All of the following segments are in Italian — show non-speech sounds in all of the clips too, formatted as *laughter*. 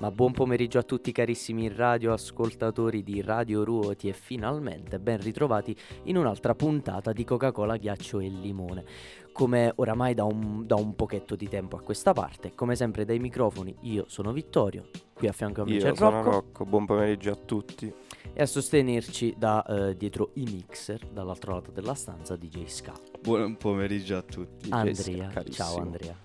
Ma buon pomeriggio a tutti carissimi radioascoltatori di Radio Ruoti e finalmente ben ritrovati in un'altra puntata di Coca-Cola, ghiaccio e limone. Come oramai da un, da un pochetto di tempo a questa parte, come sempre dai microfoni, io sono Vittorio, qui a fianco a me c'è Rocco Rocco, buon pomeriggio a tutti. e a sostenerci da eh, dietro i mixer, dall'altro lato della stanza, DJ Ska. Buon pomeriggio a tutti. Andrea, Ska, ciao. Andrea.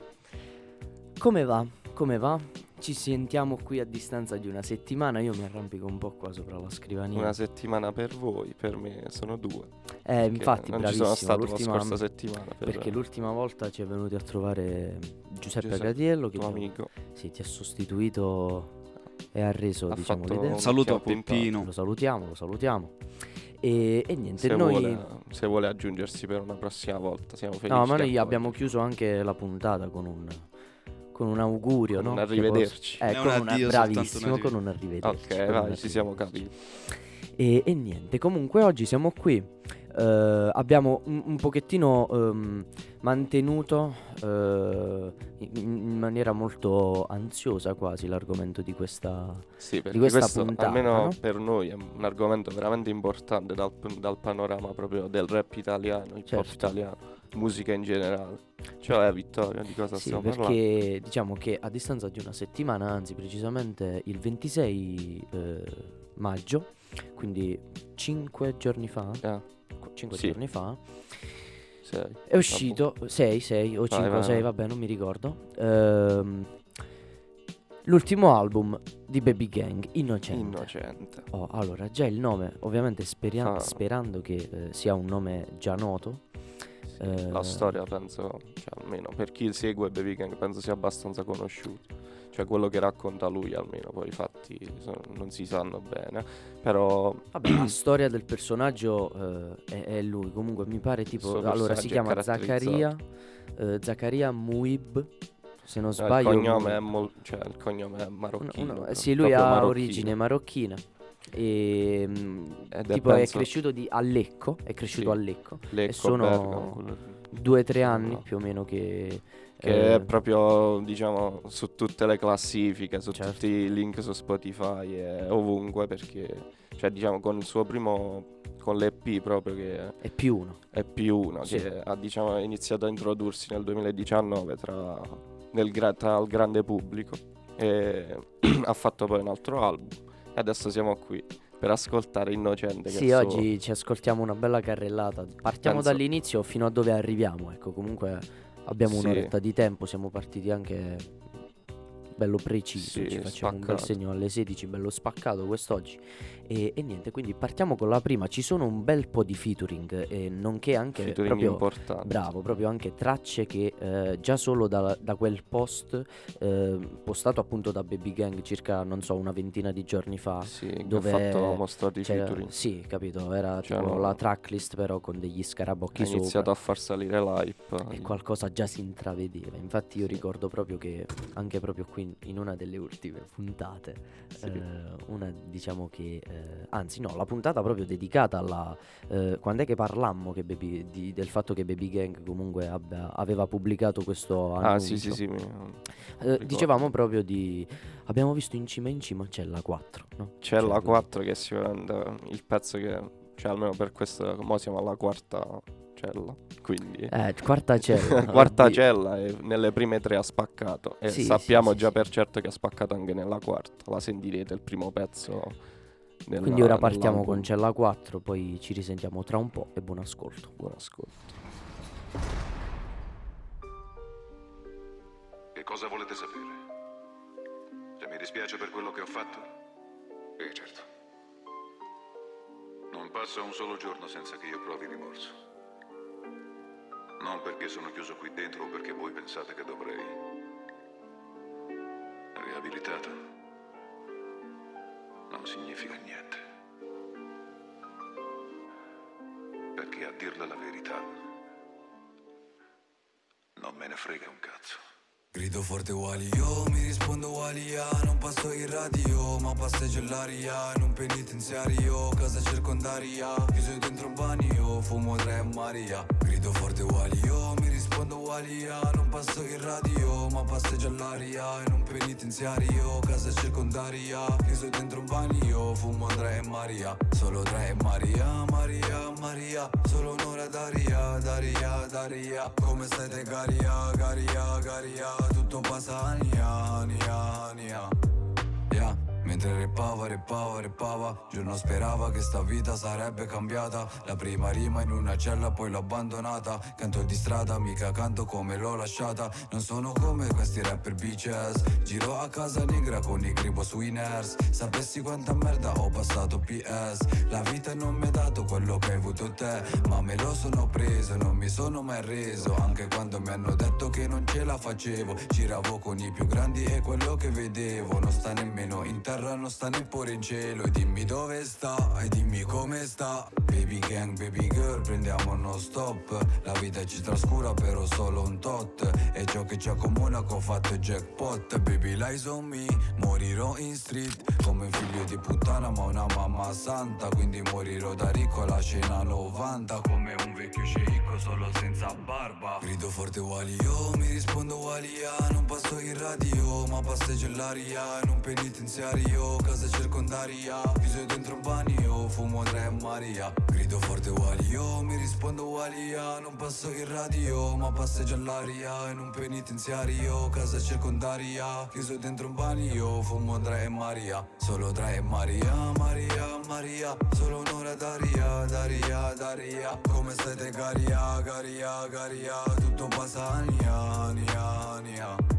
Come va? Come va? Ci sentiamo qui a distanza di una settimana, io mi arrampico un po' qua sopra la scrivania. Una settimana per voi, per me sono due. eh, infatti, non ci bravissimo, sono stato la l'ultima- scorsa settimana per perché l'ultima volta ci è venuto a trovare Giuseppe, Giuseppe, Gradiello che tuo amico. sì, ti ha sostituito e ha reso Ha diciamo, l'idea. un- Saluto a Peppino. Lo salutiamo, lo salutiamo. E, e niente, Se, noi... vuole, se vuole aggiungersi per una prossima volta, siamo felici. No, ma noi abbiamo chiuso anche la puntata con un, con un augurio, Con no? un arrivederci. posso- Eh, con un una- addio, bravissimo, con un arrivederci. Ok, vai, ci siamo capiti. E, e niente, comunque oggi siamo qui. eh, abbiamo un, un pochettino ehm, mantenuto eh, in, in maniera molto ansiosa quasi l'argomento di questa. Sì, perché questa questo, puntata, almeno no? per noi, è un argomento veramente importante dal, dal panorama proprio del rap italiano, hip hop Certo. italiano, musica in generale. Cioè, Vittorio, di cosa Sì, stiamo parlando? perché diciamo che a distanza di una settimana, anzi precisamente il 26 eh, maggio, quindi 5 giorni fa, Ah, 5 sì. giorni fa, sei. È uscito 6, 6 o 5 o vai, 6, vai. vabbè, non mi ricordo. Ehm, l'ultimo album di Baby Gang, Innocente. Innocente. Oh, allora, già il nome, ovviamente speria- Fa- sperando che eh, sia un nome già noto. Eh, La storia penso, cioè, almeno per chi segue Baby Gang, penso sia abbastanza conosciuto. Cioè quello che racconta lui almeno, poi i fatti non si sanno bene. Però Vabbè, la *clears throat* storia del personaggio eh, è, è lui. Comunque mi pare tipo. Allora si chiama. Zaccaria. eh, Zaccaria Muib. Se non eh, il, sbaglio. cognome è Muib. mol- cioè, il cognome è marocchino. uno- proprio- sì, lui ha marocchino. origine marocchina. E mm, Ed è, tipo è penso, cresciuto di- a Lecco. È cresciuto Sì. a Lecco. Lecco, sono Bergamo, quello- Due o tre anni No. più o meno che. Che eh, è proprio, diciamo, su tutte le classifiche, su Certo. tutti i link su Spotify e ovunque perché, cioè, diciamo, con il suo primo, con l'EP proprio che È più uno. è più uno, Sì. che ha, diciamo, iniziato a introdursi nel 2019 tra, nel tra il grande pubblico e *clears throat* ha fatto poi un altro album e adesso siamo qui per ascoltare Innocente. Sì, suo- oggi ci ascoltiamo una bella carrellata. Partiamo Penso- dall'inizio fino a dove arriviamo. Ecco, comunque abbiamo Sì. un'oretta di tempo. Siamo partiti anche bello preciso. Sì, ci facciamo un bel spaccato. segno alle 16, bello spaccato quest'oggi. E, e niente, quindi partiamo con la prima. Ci sono un bel po' di featuring, e nonché anche featuring proprio. importante. Bravo, proprio anche tracce che eh, già solo da, da quel post eh, postato appunto da Baby Gang circa, non so, una ventina di giorni fa. Sì, dove ha fatto mostrato i c'era- featuring. sì, capito, era Cioè, tipo no. la tracklist però con degli scarabocchi Ha iniziato sopra a far salire l'hype. e qualcosa già si intravedeva. Infatti io ricordo proprio che anche proprio qui in una delle ultime puntate, Sì. eh, una diciamo che, eh, anzi no, la puntata proprio dedicata alla... eh, quando è che parlammo che Baby- di- del fatto che Baby Gang comunque abbia- aveva pubblicato questo annuncio? Ah, sì, sì, sì. mi- Eh, dicevamo proprio di... Abbiamo visto in cima in cima c'è la 4, no? C'è Cioè, la dove- 4 che è sicuramente il pezzo che, cioè almeno per questo, mo siamo alla quarta cella, quindi Eh, quarta *laughs* cella. *laughs* quarta cella e nelle prime tre ha spaccato e Sì, sappiamo sì, già sì. per certo che ha spaccato anche nella quarta, la sentirete il primo pezzo. Nella- Quindi ora partiamo nell'album. con Cella 4, poi ci risentiamo tra un po' e buon ascolto. Buon ascolto. Che cosa volete sapere? Se mi dispiace per quello che ho fatto? Eh, certo. Non passa un solo giorno senza che io provi rimorso. Non perché sono chiuso qui dentro o perché voi pensate che dovrei. Riabilitato. Non significa niente. Perché a dirla la verità. Non me ne frega un cazzo. Grido forte uguali. Io, mi rispondo uguali Non passo in radio, ma passeggio l'aria In un penitenziario, casa circondaria Chiuso dentro un bagno, fumo tre Maria. Grido forte uguali. Io, mi rispondo uguali Non passo in radio, ma passeggio all'aria In un penitenziario, casa circondaria Chiuso dentro un bagno, fumo tre Maria. Solo tre Maria, Maria, Maria. Solo un'ora d'aria, d'aria, d'aria. Come stai te caria, caria, caria tutto passa ania, ania, ania Yeah Mentre repava, repava, repava Giorno sperava che sta vita sarebbe cambiata. La prima rima in una cella poi l'ho abbandonata. Canto di strada, mica canto come l'ho lasciata. Non sono come questi rapper bitches. Giro a casa negra con i gribo sui ners Sapessi quanta merda ho passato PS La vita non mi ha dato quello che hai avuto te Ma me lo sono preso, non mi sono mai reso. Anche quando mi hanno detto che non ce la facevo Giravo con i più grandi e quello che vedevo Non sta nemmeno in terra non sta neppure in cielo E dimmi dove sta e dimmi come sta. Baby gang, baby girl, prendiamo uno stop. La vita ci trascura però solo un tot. E ciò che ci accomuna che ho fatto jackpot. Baby lies on me, morirò in street. Come un figlio di puttana ma una mamma santa. Quindi morirò da ricco alla cena 90 Come un vecchio sceicco solo senza barba. Grido forte uguali io, mi rispondo uguali a Non passo in radio ma passeggio l'aria. In un penitenziario, casa circondaria. Chiuso dentro un bagno, fumo tre Maria. Grido forte uguali. Io, mi rispondo uguali a Non passo in radio ma passeggio all'aria In un penitenziario, casa circondaria Chiuso dentro un bagno, fumo tre Maria. Solo tre Maria, Maria, Maria. Solo un'ora d'aria, d'aria, d'aria. Come stai te caria, caria, caria? Tutto passa ania, ania, ania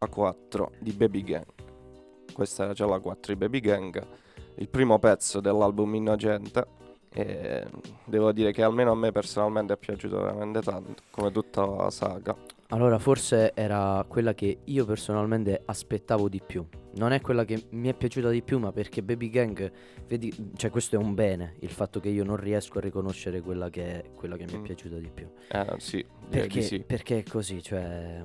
La 4 di Baby Gang. Questa era già la 4 di Baby Gang, il primo pezzo dell'album Innocente. E devo dire che almeno a me personalmente è piaciuto veramente tanto, come tutta la saga. Allora, forse era quella che io personalmente aspettavo di più. Non è quella che mi è piaciuta di più, ma perché Baby Gang, vedi, cioè questo è un bene, il fatto che io non riesco a riconoscere quella che, quella che mi è Mm. piaciuta di più. Eh sì, Perché, sì. perché è così, cioè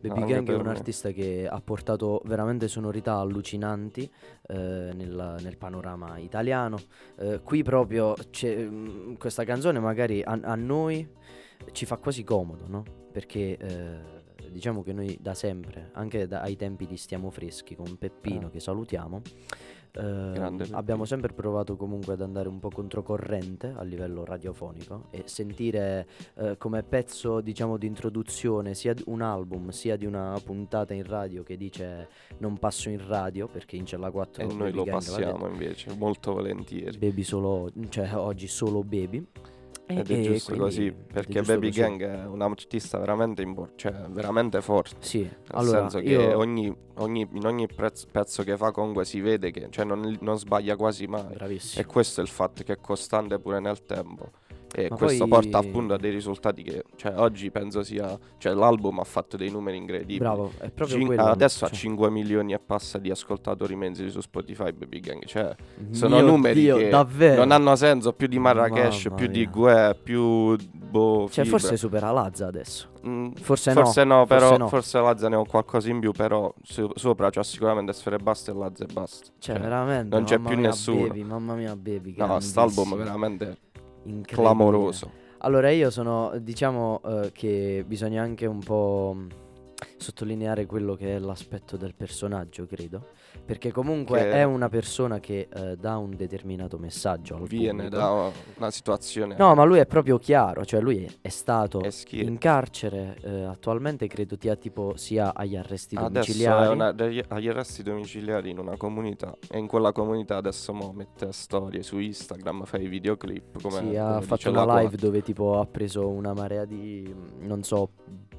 Baby anche Gang è un me. artista che ha portato veramente sonorità allucinanti eh, nel, nel panorama italiano. Eh, qui proprio c'è, mm, questa canzone magari a, a noi ci fa quasi comodo, no? Perché eh, diciamo che noi da sempre, anche da- ai tempi di Stiamo Freschi con Peppino Ah. che salutiamo, eh, abbiamo sempre provato comunque ad andare un po' controcorrente a livello radiofonico e sentire eh, come pezzo diciamo di introduzione sia di un album sia di una puntata in radio che dice non passo in radio perché in Cella 4 E noi lo passiamo invece, molto volentieri. Baby solo cioè oggi solo Baby Ed è giusto quindi- così, perché Baby così. Gang è un artista veramente, impor- cioè, veramente forte. sì Nel allora senso che io ogni, ogni- in ogni prezzo- pezzo che fa comunque si vede che cioè, non, non sbaglia quasi mai. bravissimo E questo è il fatto che è costante pure nel tempo. E Ma questo poi- porta appunto a dei risultati che cioè, oggi penso sia. Cioè, l'album ha fatto dei numeri incredibili. bravo è proprio Cin- quello adesso ha cioè, 5 milioni e passa di ascoltatori mesi su Spotify Baby Gang. Cioè, mio sono numeri Dio, che davvero non hanno senso più di Marrakesh, più di. Gue, più boh, cioè Fibra. forse supera Lazza adesso Mm, forse, Forse no, no però forse no. forse Lazza ne ho qualcosa in più, però so- sopra c'ha sicuramente Sfere Basta e Lazza e basta. cioè, Cioè, veramente non c'è più mia, nessuno. Baby, mamma mia Baby no, quest'album veramente incredibile. clamoroso. Allora io sono, diciamo eh, che bisogna anche un po' sottolineare quello che è l'aspetto del personaggio, credo, perché comunque Che- è una persona che eh, dà un determinato messaggio Viene pubblico. da una situazione No, ma lui è proprio chiaro, cioè lui è, stato è in carcere, eh, attualmente credo tia tipo sia agli arresti Adesso domiciliari. una- agli arresti domiciliari in una comunità e in quella comunità adesso mo mette storie su Instagram, fa i videoclip come, Sì, ha come fatto dice una live Qua. dove tipo ha preso una marea di, non so,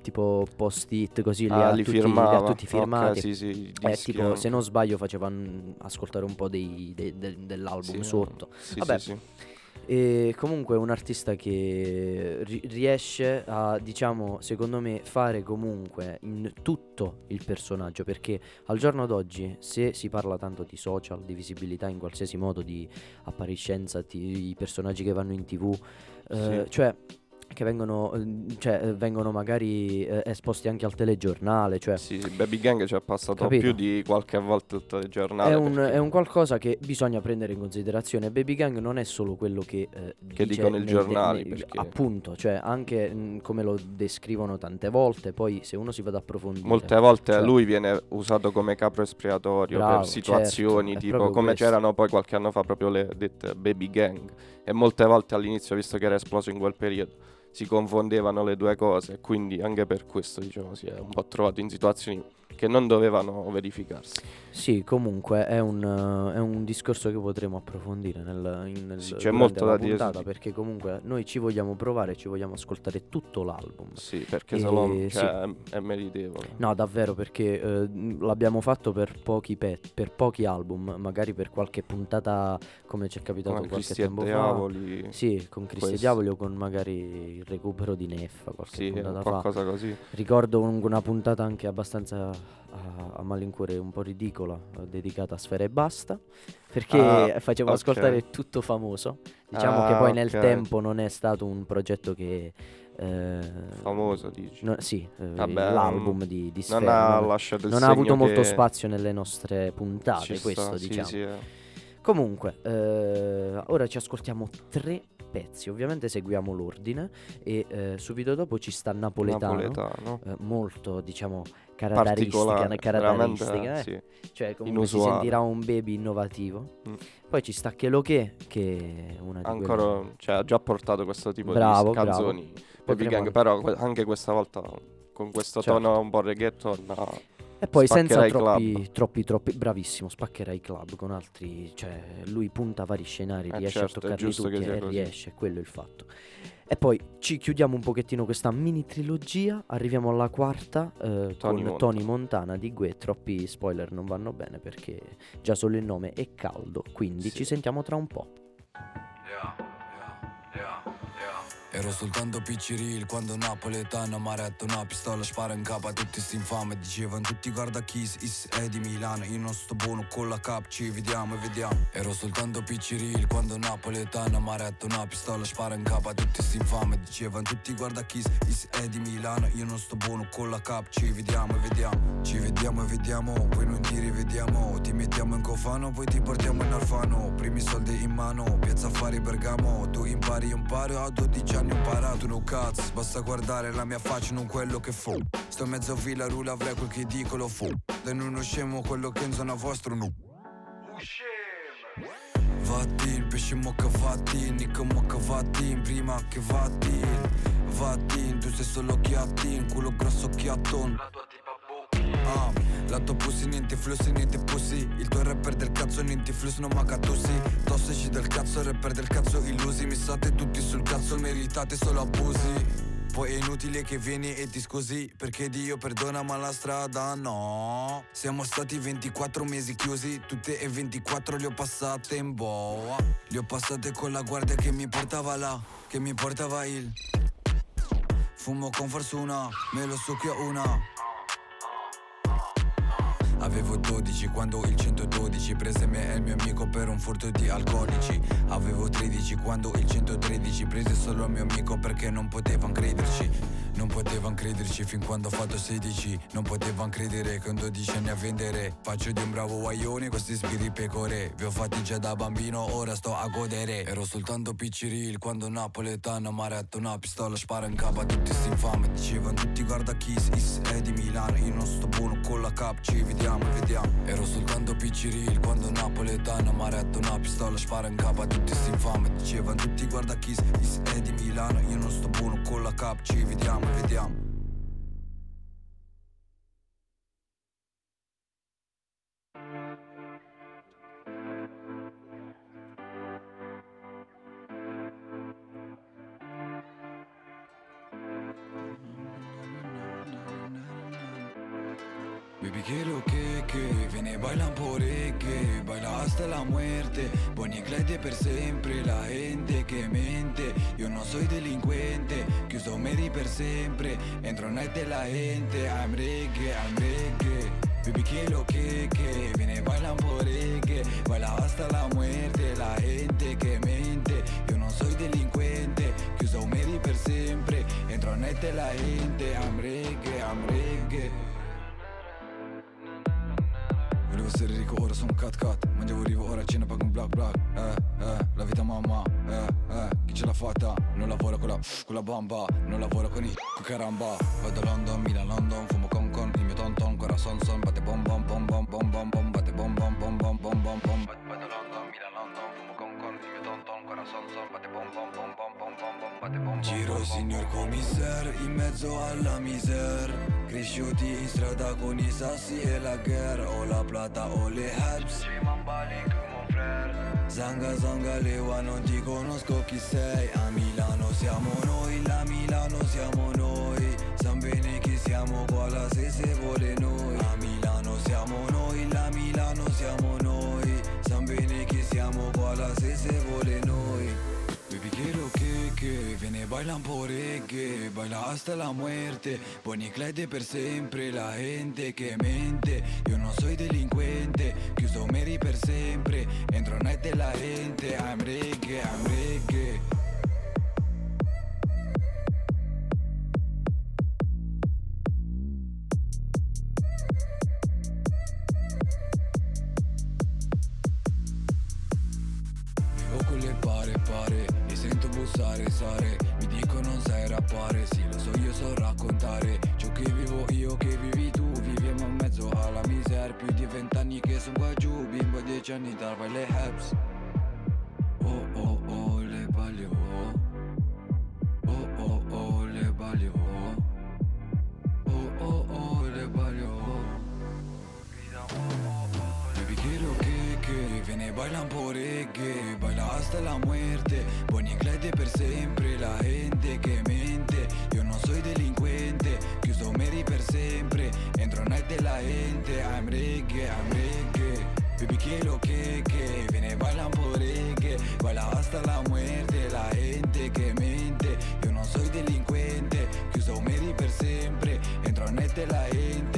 tipo post-it così, li, Ah, ha li tutti, li ha firmava. tutti firmati. sì, sì, i Eh, tipo, se non sbaglio, faceva mm, ascoltare un po' dei- dei- del- dell'album Sì, sotto. Sì, Vabbè. sì, sì. E comunque è un artista che ri- riesce a, diciamo, secondo me, fare comunque in tutto il personaggio, perché al giorno d'oggi, se si parla tanto di social, di visibilità in qualsiasi modo, di appariscenza, ti- i personaggi che vanno in tv, eh, Sì. cioè che vengono, eh, cioè, eh, vengono magari eh, esposti anche al telegiornale, cioè Sì, sì, Baby Gang ci è passato Capito? più di qualche volta il telegiornale. è un, perché- è un qualcosa che bisogna prendere in considerazione. Baby Gang non è solo quello che, eh, Che dicono i giornali, nei- perché- appunto, cioè anche mh, come lo descrivono tante volte, poi se uno si va ad approfondire Molte volte cioè- lui viene usato come capro espiatorio Bravo, per situazioni certo, tipo come questo. c'erano poi qualche anno fa proprio le dette baby gang e molte volte all'inizio visto che era esploso in quel periodo si confondevano le due cose e quindi anche per questo diciamo si è un po' trovato in situazioni che non dovevano verificarsi. Sì, comunque è un, eh, è un discorso che potremo approfondire nel, in- nel- Sì, c'è molto da dire puntata, di- perché comunque noi ci vogliamo provare, ci vogliamo ascoltare tutto l'album. Sì, perché E solo sì. cioè, è- è meritevole. No, davvero, perché mh, l'abbiamo fatto per pochi, pe- per pochi album, magari per qualche puntata come ci è capitato Come qualche Cristi e tempo fa. Diavoli. Sì, con Cristi e. Diavoli o con magari recupero di Neffa qualche Sì, puntata fa. qualcosa così. Ricordo un- una puntata anche abbastanza a, a malincuore, un po' ridicola, eh, dedicata a Sfera e Basta, perché Ah, facevo ok. ascoltare tutto famoso. Diciamo che Ah, poi nel tempo non è stato un progetto che... eh, Famoso dici. no- sì, eh, Vabbè, l'album di, di non Sfera. ha non- lasciato il non ha avuto molto spazio nelle nostre puntate, questo sta, sì, diciamo. sì, eh. Comunque, eh, ora ci ascoltiamo tre pezzi, ovviamente seguiamo l'ordine e eh, subito dopo ci sta Napoletano, Napoletano. eh, molto diciamo caratteristica, caratteristica eh. sì. cioè comunque si inusuale. sentirà un baby innovativo. Mm. Poi ci sta Che lo che, che è una di Ancora, quelle... cioè, ha già portato questo tipo Bravo, di bravo. canzoni. Baby Potremmo- Gang, però anche questa volta con questo Certo. tono un po' reggaeton. no. E poi senza troppi, troppi, troppi, bravissimo, spaccherai club con altri, cioè lui punta vari scenari, Eh, riesce certo, a toccarli tutti e così. riesce, quello è il fatto. E poi ci chiudiamo un pochettino questa mini trilogia, arriviamo alla quarta eh, Tony con Montana. Tony Montana di Gue, troppi spoiler non vanno bene perché già solo il nome è caldo, quindi Sì. ci sentiamo tra un po'. Ero soltanto picciril quando napoletano mi ha retto una pistola spara in capo a tutti sti infame Dicevano tutti guarda Kiss, is è di Milano Io non sto buono con la cap, ci vediamo e vediamo. Ero soltanto picciril quando napoletano mi ha retto una pistola spara in capo a tutti sti infame Dicevano tutti guarda Kiss, is è di Milano Io non sto buono con la cap, ci vediamo e vediamo. Ci vediamo e vediamo, poi non ti rivediamo Ti mettiamo in cofano, poi ti portiamo in Alfano Primi soldi in mano, piazza affari Bergamo Tu impari, io imparo, a 12 anni ho imparato no cazzo Basta guardare la mia faccia, non quello che fu. Sto in mezzo a villa, rula, avrei quel che dico lo fu. Da uno scemo, quello che in zona vostro no Vattin, pesce mocca vattin, nicca mocca vattin, prima che vattin Vattin, tu sei solo chiattin, culo grosso chiatton Ah, la tua pussy, niente flussi, niente pussy Il tuo rapper del cazzo, niente fluss, non manca tussi Tossici del cazzo, rapper del cazzo, illusi. Mi state tutti sul cazzo, meritate solo abusi poi è inutile che vieni e ti scusi Perché Dio perdona ma la strada no. Siamo stati 24 mesi chiusi Tutte e 24 le ho passate in boa. Le ho passate con la guardia che mi portava là Che mi portava il Fumo con fortuna Me lo succhio una Avevo 12 quando il 112 prese me e il mio amico per un furto di alcolici. Avevo 13 quando il 113 prese solo il mio amico perché non potevano crederci. Non potevano crederci fin quando ho fatto 16 Non potevano credere che un 12 anni a vendere. Faccio di un bravo guaione questi spiriti pecore. Vi ho fatti già da bambino ora sto a godere. Ero soltanto picciril quando napoletano mi ha retto una pistola spara in capo a tutti sti infame Dicevano tutti guarda Kiss, is è di Milano. Io non sto buono con la cap, ci vediamo e vediamo. Ero soltanto picciril quando napoletano mi ha retto una pistola spara in capo a tutti sti infame. Dicevano tutti guarda Kiss, is è di Milano Io non sto buono con la cap, ci vediamo vediamo Baby quiero que, que Viene bailan por que. Baila hasta la muerte. Bonnie Clyde per sempre La gente che mente Io non soy delinquente Chiuso meri per sempre Entro night la gente. I'm reggae, I'm reggae Baby quiero que, que Viene bailan por que. Baila hasta la muerte. La gente che mente Io non soy delinquente Chiuso meri per sempre Entro night la gente. I'm reggae, I'm reggae Volevo essere ricco, ora sono cat cat Mangiavo rivo, ora cena pago un black black. Eh, eh, la vita mamma. Eh, eh, chi ce l'ha fatta? Non lavora con la, con la bamba. Non lavora con i, con caramba. Vado a London, Milan, London Fumo con con, il mio ton ton Ancora son son, batte bom bom bom bom bom bom bom Batte bom bom bom bom bom bom bom Giro signor commissaire In mezzo alla misère Cresciuti in strada con i sassi e la guerra. O la plata o le habs Zanga zanga lewa non ti conosco chi sei. A Milano siamo noi, la Milano siamo noi. San bene che siamo qua la se se vuole noi. A Milano siamo noi, la Milano siamo noi siamo qua la se se vuole noi. Baby quiero que, que Viene bailan por que Baila hasta la muerte Bonnie Clyde per sempre La gente che mente. Io non soy delinquente Chiuso meri per sempre. Entro night della gente I'm reggae, I'm reggae rappare Sì lo so io so raccontare. Ciò che vivo io che vivi tu Viviamo in mezzo alla miseria. Più di vent'anni che sono qua giù Bimbo dieci anni dava le haps Oh oh oh le baglio Oh. Oh oh le baglio Oh. Oh oh le baglio Baby quiero que, que Viene bailan por que Baila hasta la muerte y Clyde per sempre. La gente che non soy delinquente Chiuso meri per sempre. Entro night della gente I'm reggae, I'm reggae. Baby quiero que, que Viene bailan por que Baila hasta la muerte La gente che mente. Io non soy delinquente Chiuso meri per sempre. Entro night della gente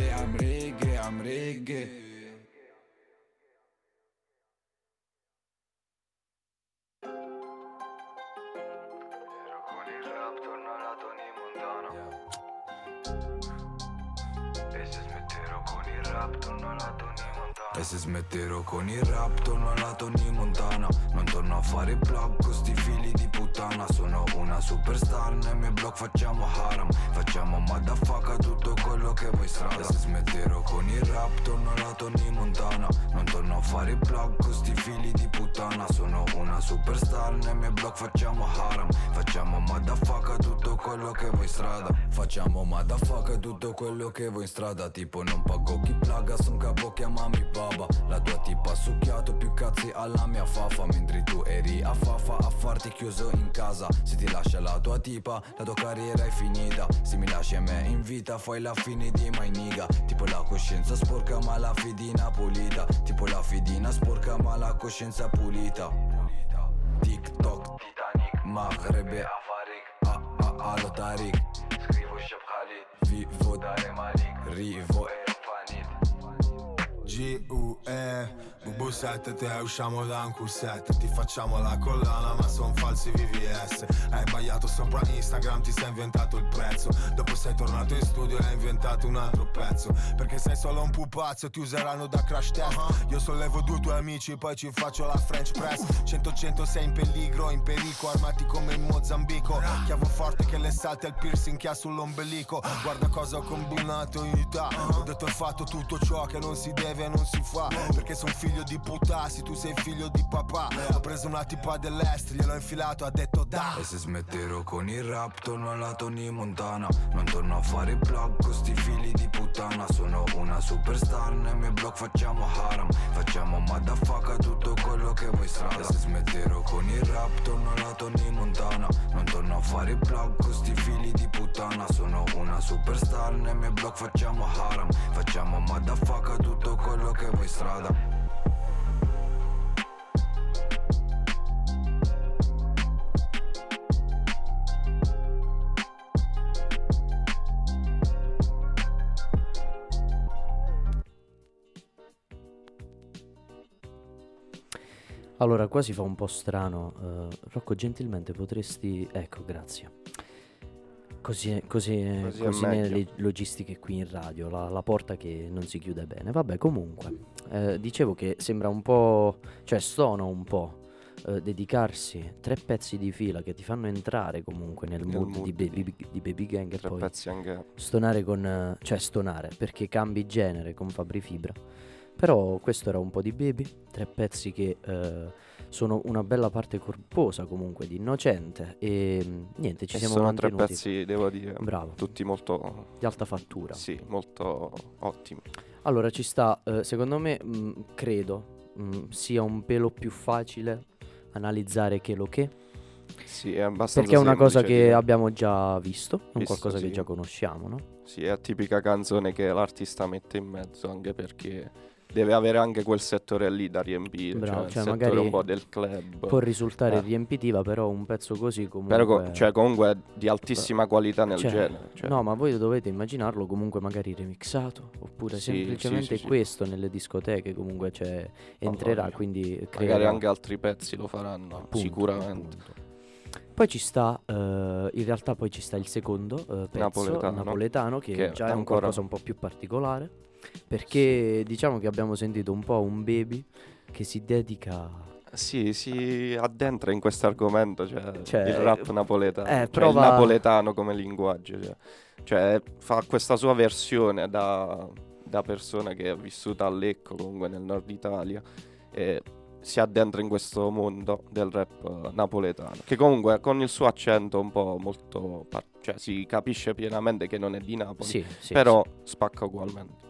E se smetterò con il rap torno alla Tony Montana. Non torno a fare blog con sti figli di puttana. Sono una superstar nel mio blog facciamo haram. Facciamo motherfucker tutto quello che vuoi strada. E se smetterò con il rap torno alla Tony Montana. Non torno a fare blog con sti figli di puttana. Sono una superstar nel mio blog facciamo haram. Facciamo motherfucker tutto quello che vuoi strada. Facciamo motherfucker tutto quello che vuoi in strada. Tipo non pago chi plaga, son capo chiamami baba La tua tipa ha succhiato più cazzi alla mia fafa Mentre tu eri a fafa a farti chiuso in casa. Se ti lascia la tua tipa, la tua carriera è finita. Se mi lasci a me in vita, fai la fine di my nigga. Tipo la coscienza sporca ma la fidina pulita. Tipo la fidina sporca ma la coscienza pulita. TikTok, Titanic Maghrebe, Afarik allo Tariq Scrivo Shep Khalid Vivo da Dare Malik. Rivo G-U-E 7 te usciamo da un Q7 Ti facciamo la collana ma son falsi VVS Hai sbagliato sopra Instagram ti sei inventato il prezzo. Dopo sei tornato in studio e hai inventato un altro pezzo. Perché sei solo un pupazzo ti useranno da crash test. Io sollevo due tuoi amici poi ci faccio la French press. 100-100 sei in peligro, in pericolo Armati come in Mozambico. Chiavo forte che le salta il piercing che ha sull'ombelico. Guarda cosa ho combinato in età Ho detto e fatto tutto ciò che non si deve e non si fa. Perché sono figlio di putassi, tu sei figlio di papà. Ho preso una tipa dell'est, gliel'ho infilato, ha detto da. E se smetterò con il rap torno alla Tony Montana. Non torno a fare blog con sti figli di puttana. Sono una superstar nel mio blog facciamo haram. Facciamo motherfucker tutto quello che vuoi strada. E se smetterò con il rap torno alla Tony Montana. Non torno a fare blog con sti figli di puttana. Sono una superstar nel mio blog facciamo haram. Facciamo motherfucker tutto quello che vuoi strada Allora, qua si fa un po' strano. eh, Rocco, gentilmente potresti... Ecco, grazie. Così, così, Così così nelle logistiche qui in radio, la, la porta che non si chiude bene. Vabbè, comunque, eh, dicevo che sembra un po'... cioè stona un po' eh, dedicarsi tre pezzi di fila che ti fanno entrare comunque nel, Nel mood, di, mood di- baby, di Baby Gang e Tre poi pezzi anche stonare con... cioè stonare, perché cambi genere con Fabri Fibra. Però questo era un po' di Baby, tre pezzi che eh, sono una bella parte corposa comunque di Innocente e mm, niente, ci e siamo sono tre mantenuti. pezzi, devo dire, Bravo, tutti molto di alta fattura. sì, molto ottimi. Allora ci sta, eh, secondo me, mh, credo mh, sia un pelo più facile analizzare che lo che, Sì, è abbastanza perché è una cosa che di- abbiamo già visto, è un qualcosa che sì. già conosciamo, no? Sì, è la tipica canzone che l'artista mette in mezzo anche perché deve avere anche quel settore lì da riempire, Bravo, cioè, cioè magari un po' del club. Può risultare Eh. riempitiva, però un pezzo così comunque... Però co- cioè, comunque è di altissima qualità nel Cioè, genere. Cioè, No, ma voi dovete immaginarlo comunque magari remixato, oppure Sì, semplicemente sì, sì, questo nelle discoteche comunque cioè, entrerà, voglia. quindi magari creerà anche altri pezzi lo faranno, appunto, sicuramente. appunto. Poi ci sta, eh, in realtà poi ci sta il secondo eh, pezzo Napoletano, napoletano, che, che già è è un ancora- qualcosa un po' più particolare, perché diciamo che abbiamo sentito un po' un baby che si dedica... Sì, si addentra in questo argomento, cioè, Cioè, il rap napoletano, eh, cioè prova- il napoletano come linguaggio, cioè, Cioè, fa questa sua versione da, da persona che è vissuta a Lecco, comunque nel nord Italia, e si addentra in questo mondo del rap eh, napoletano, che comunque con il suo accento un po' molto, par- cioè si capisce pienamente che non è di Napoli, Sì, sì, però spacca ugualmente.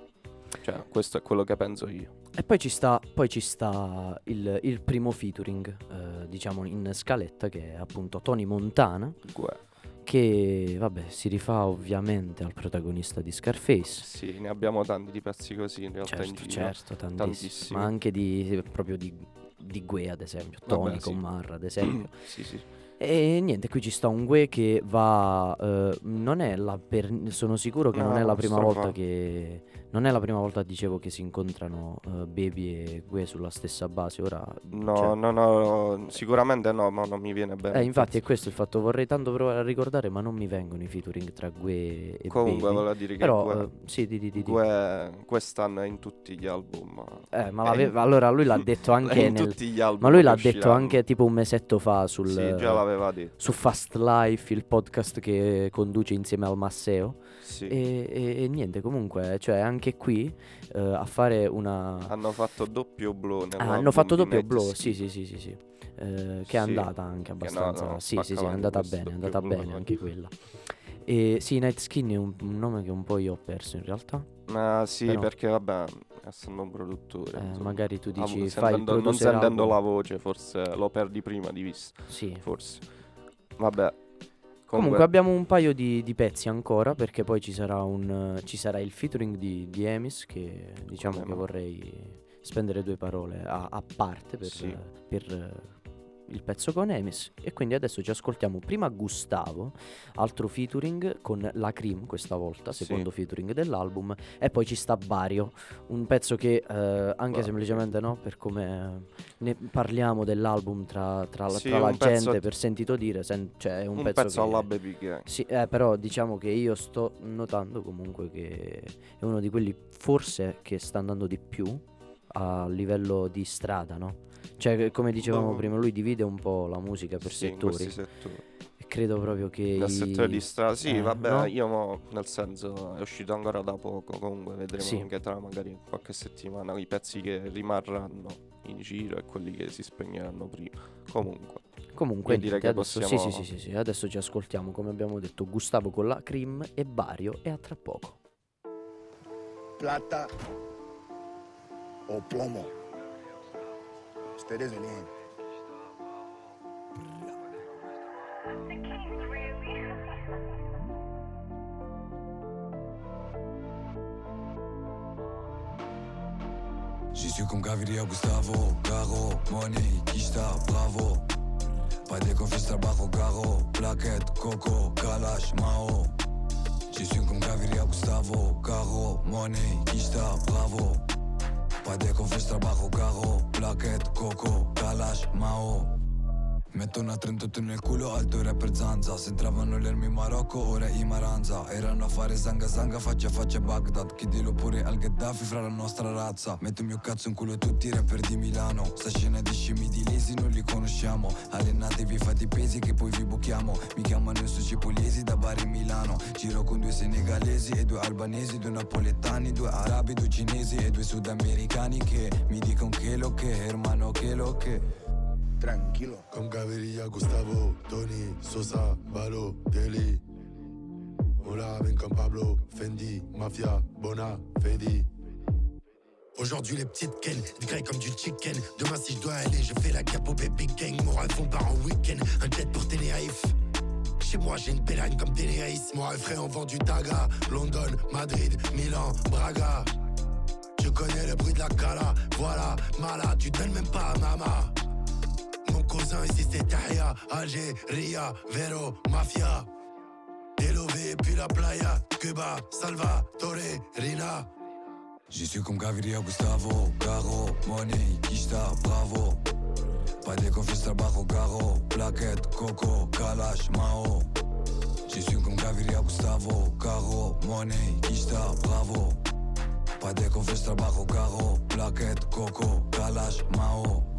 Cioè, questo è quello che penso io. E poi ci sta, poi ci sta il, il primo featuring, eh, diciamo in scaletta, che è appunto Tony Montana, Gue- che vabbè si rifà ovviamente al protagonista di Scarface. Sì, ne abbiamo tanti di pezzi così in realtà in Certo, giro. certo, tantissimo. tantissimi. Ma anche di, proprio di, di Gue ad esempio, Vabbè, Tony sì. con Marra ad *clears throat* esempio. sì, sì. E niente, qui ci sta un Gue che va. eh, non è la per- sono sicuro che non è No, la prima volta che. Non è la prima volta, dicevo, che si incontrano eh, Baby e Gue sulla stessa base. Ora. No, cioè- no, no, sicuramente no, ma non mi viene bene. Eh, infatti è questo il fatto, vorrei tanto provare a ricordare, ma non mi vengono i featuring tra Gue e Comunque Baby. volevo dire che Però, Gue- eh, sì, di, di, di, di. Gue quest'anno è in tutti gli album. Eh, ma in- allora lui l'ha detto *laughs* anche in nel... tutti gli album. Ma lui l'ha detto usciranno. anche tipo un mesetto fa sul... Sì, già l'aveva detto. su Fast Life, il podcast che conduce insieme al Masseo. Sì. E, e- e niente, comunque, cioè anche qui eh, a fare una... Hanno fatto doppio blow. Ah, hanno fatto doppio blow, sì, sì, sì, sì, sì. Eh, che Sì, è andata anche che no, abbastanza. no, sì, sì, sì, è andata bene, è andata bene anche quella. E sì, Night Skin è un, un nome che un po' io ho perso in realtà. Ma sì, Però- perché vabbè, essendo un produttore. Eh, magari tu ah, dici fai il sentendo- non sentendo album. la voce, forse lo perdi prima di vista. Sì. Forse. Vabbè. Comunque abbiamo un paio di, di pezzi ancora perché poi ci sarà, un, ci sarà il featuring di, di Emis che diciamo Come che vorrei spendere due parole a, a parte per, Sì. per, il pezzo con Emis e quindi adesso ci ascoltiamo prima Gustavo, altro featuring con la Cream questa volta, Sì. secondo featuring dell'album e poi ci sta Bario, un pezzo che eh, anche Bario. semplicemente no, per come ne parliamo dell'album tra, tra la, Sì, tra la gente per sentito dire, sen- cioè è un, un, pezzo, pezzo, che- alla Baby Gang. sì, eh, però diciamo che io sto notando comunque che è uno di quelli forse che sta andando di più a livello di strada, no? Cioè, come dicevamo No. prima, lui divide un po' la musica per Sì, settori settori. e credo proprio che Nel i- settore di strada, sì, eh, vabbè, no? io mo, nel senso è uscito ancora da poco, comunque vedremo Sì. anche tra magari qualche settimana i pezzi che rimarranno in giro e quelli che si spegneranno prima. Comunque, Comunque direi che adesso, possiamo- sì, sì, sì, sì, sì, adesso ci ascoltiamo come abbiamo detto Gustavo con la Cream e Bario e a tra poco. plata o plomo. Ustedes eligen. J'y suis comme Gaviria, Gustavo, Garo, Money, Kista, Bravo. Pas de confiance, trabajo, Garo, Plaquette, Coco, Kalash, Mao. J'y suis comme Gaviria, Gustavo, Garo, Money, Kista, Bravo. Padeco, Fis, Trabajo, Gago, Plaquet, Coco, Kalash, Mao Metto una 38 nel culo, alto rapper zanza. Se entravano l'ermi in Marocco, ora i Maranza. Erano a fare zanga zanga, faccia a faccia Baghdad. Chiedilo pure al Gheddafi fra la nostra razza. Metto il mio cazzo in culo tutti i rapper di Milano. Sta scena di scemi di lesi non li conosciamo. Allenatevi, fate i pesi che poi vi buchiamo Mi chiamano i soci pugliesi da Bari Milano. Giro con due senegalesi e due albanesi Due napoletani, due arabi, due cinesi e due sudamericani Che mi dicono che lo che, hermano che lo che tranquilo. Con Gaviria, Gustavo, Tony, Sosa, Balo, Deli. Mola, ben comme Pablo, Fendi, Mafia, Bona, Fedi. Aujourd'hui les petites ken, du comme du chicken. Demain si je dois aller, je fais la cape au baby gang. Moral font part en week-end, un jet pour Tenerife. Chez moi j'ai une belle comme Tenerife. Moi et frère on vend du Taga. London, Madrid, Milan, Braga. Je connais le bruit de la cala Voilà, malade, tu donnes même pas à mama. mon cousin ici c'est Tahia, Algéria, Vero, Mafia. Delové puis la playa, Cuba, Salva, Torre, Rina. J'y suis comme Gaviria, Gustavo, Garo, Money, Kista, Bravo. Pas de confiance, trabajo, Garo, Plaquette, Coco, Kalash, Mao. J'y suis comme Gaviria, Gustavo, Garo, Money, Kista, Bravo. Pas de confiance, trabajo, Garo, Plaquette, Coco, Kalash, Mao.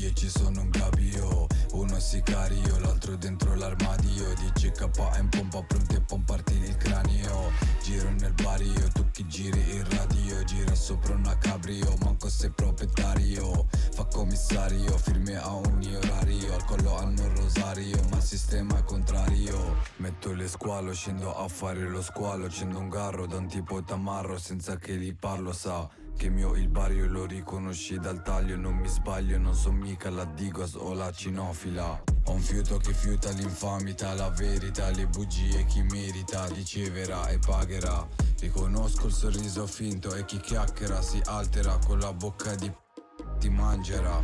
dieci sono un gabio Uno sicario, l'altro dentro l'armadio. Dici K in pompa pronti a pomparti il cranio. Giro nel bar io, tu chi giri il radio. Gira sopra una cabrio, manco sei proprietario. Fa commissario, firmi a ogni orario. Al collo hanno un rosario, ma il sistema è contrario. Metto le squalo, scendo a fare lo squalo. Accendo un garro da un tipo tamarro senza che gli parlo sa che mio il barrio lo riconosci dal taglio Non mi sbaglio, non son mica la Digos o la cinofila. Ho un fiuto che fiuta l'infamità, la verità Le bugie chi merita riceverà e pagherà. Riconosco il sorriso finto e chi chiacchiera si altera Con la bocca di p- ti mangerà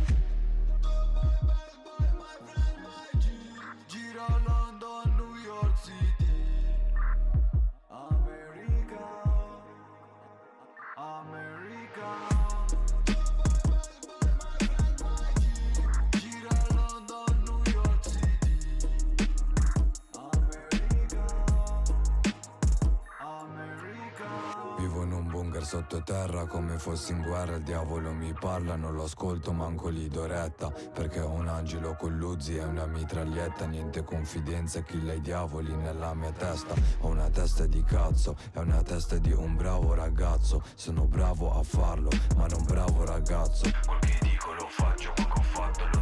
sottoterra come fossi in guerra Il diavolo mi parla, non lo ascolto manco gli do Perché ho un angelo con l'Uzi e una mitraglietta Niente confidenza, killa i diavoli nella mia testa? Ho una testa di cazzo, è una testa di un bravo ragazzo Sono bravo a farlo, ma non bravo ragazzo. Quel che dico lo faccio, quel che ho fatto lo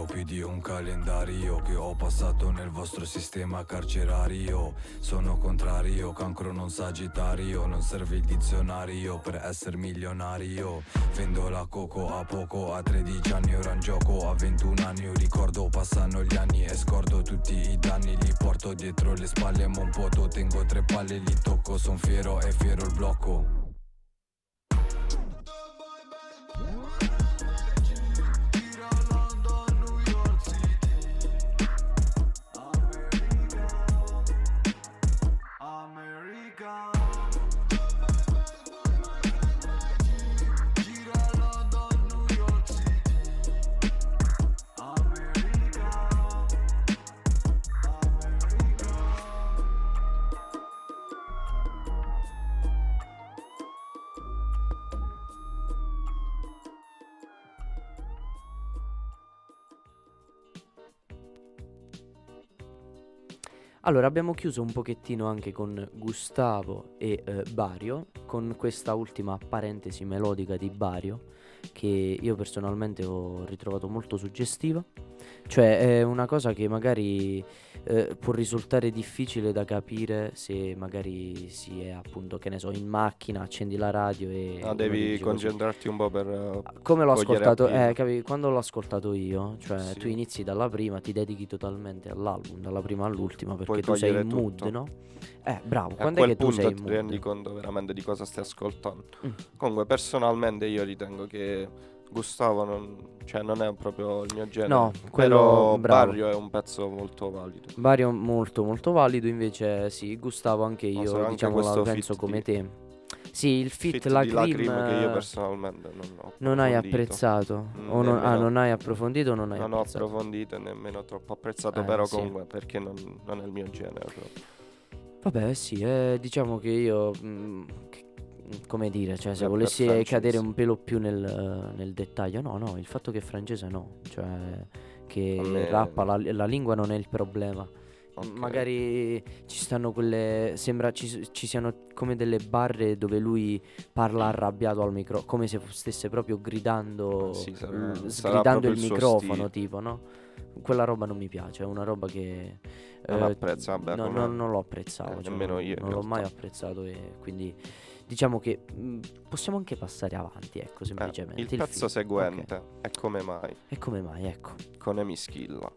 barrio, più di un calendario Che ho passato nel vostro sistema carcerario. Sono contrario, cancro non sagittario Non serve il dizionario per essere milionario. Vendo la coco a poco, a 13 anni ora in gioco A 21 anni ricordo, passano gli anni E scordo tutti i danni, li porto dietro le spalle Ma un poto, tengo tre palle, li tocco Son fiero e fiero il blocco Allora, abbiamo chiuso un pochettino anche con Gustavo e eh, Bario, con questa ultima parentesi melodica di Bario, che io personalmente ho ritrovato molto suggestiva. Cioè, è una cosa che magari eh, può risultare difficile da capire se magari si è appunto, che ne so, in macchina, accendi la radio e... Ah, uno devi così. concentrarti un po' per... eh, Come l'ho ascoltato, eh, capi- quando l'ho ascoltato io, cioè Sì. tu inizi dalla prima, ti dedichi totalmente all'album, dalla prima all'ultima, perché Puoi tu sei in cogliere mood, tutto. no? Eh, bravo, A quando è che tu sei in ti rendi mood? conto veramente di cosa stai ascoltando. Mm. Comunque, personalmente io ritengo che Gustavo non, cioè, non è proprio il mio genere. No, quello però bravo. Barrio è un pezzo molto valido. Vario molto molto valido, invece sì, Gustavo anche io, sarà anche diciamo, la penso come di- te. Sì, il fit, Fit la cream che io personalmente non ho non hai apprezzato? Mm, O non, ah, non hai approfondito o non hai Non ho apprezzato? approfondito e nemmeno troppo apprezzato, Eh, però sì. comunque perché non, non è il mio genere. proprio. Vabbè, sì, eh, diciamo che io, mm, che- come dire, cioè se volessi francese. cadere un pelo più nel, nel dettaglio, no, no, il fatto che è francese no, cioè che me- rappa, la, la lingua non è il problema. Ok. Magari ci stanno quelle, sembra ci, ci siano come delle barre dove lui parla arrabbiato al microfono, come se stesse proprio gridando, sì, sarà- l- sarà sgridando proprio il il microfono, tipo, no? Quella roba non mi piace, è una roba che... Non eh, apprezzo, vabbè, no, no, non lo apprezzavo, eh, cioè, nemmeno io non l'ho mai apprezzato e quindi diciamo che mh, possiamo anche passare avanti, ecco, Eh, semplicemente. il pezzo film. seguente Ok. è Come mai E come mai, ecco. con Emischilla.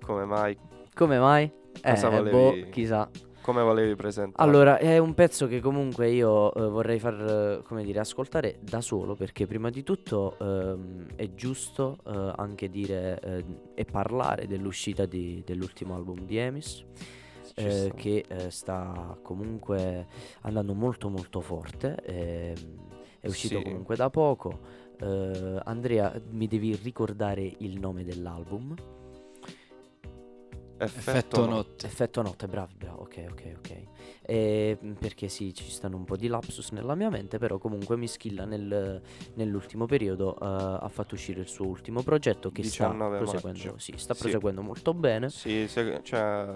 Come mai? Come mai? Cosa eh, volevi- boh, chissà. Come volevi presentare? Allora, è un pezzo che comunque io eh, vorrei far, eh, come dire, ascoltare da solo perché prima di tutto ehm, è giusto eh, anche dire eh, e parlare dell'uscita di- dell'ultimo album di Emis eh, che eh, sta comunque andando molto molto forte, ehm, è uscito Sì. comunque da poco. Eh, Andrea, mi devi ricordare il nome dell'album. Effetto notte. Effetto notte, bravo, bravo, ok, ok, ok. E, mm, perché sì, ci stanno un po' di lapsus nella mia mente, però comunque Mischilla nel, nell'ultimo periodo eh, ha fatto uscire il suo ultimo progetto che sta 19 proseguendo, sì, sta Sì. proseguendo molto bene. Sì, se- cioè,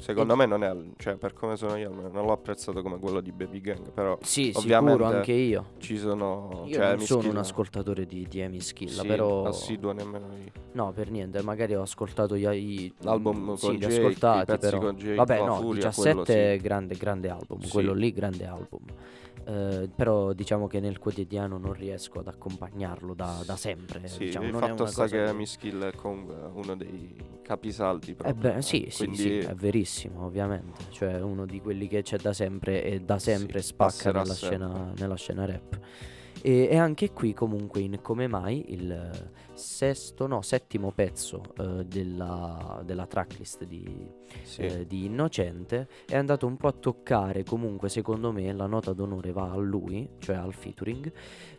secondo me non è, cioè, per come sono io, non l'ho apprezzato come quello di Baby Gang, però Sì, ovviamente sicuro, anche io. ci sono... Io cioè, non sono un ascoltatore di, di Amy Schilla, sì, però... assiduo nemmeno io. No, per niente, magari ho ascoltato gli, i- L'album mm, con sì, li Jake, ascoltati, però. con Jake, Vabbè, no, Furia, 17 quello sì. grande, grande album, Sì. quello lì grande album. Eh, però diciamo che nel quotidiano non riesco ad accompagnarlo da, da sempre. Sì, diciamo, il fatto sta che Miskill è comunque uno dei capisaldi Eh proprio. beh, sì, eh, sì, sì, è verissimo, ovviamente. Cioè, uno di quelli che c'è da sempre e da sempre Sì, spacca nella scena, nella scena rap. E, e anche qui, comunque, in Come Mai, il sesto, no, settimo pezzo eh, della, della tracklist di, sì. eh, di Innocente è andato un po' a toccare, comunque, secondo me, la nota d'onore va a lui, cioè al featuring,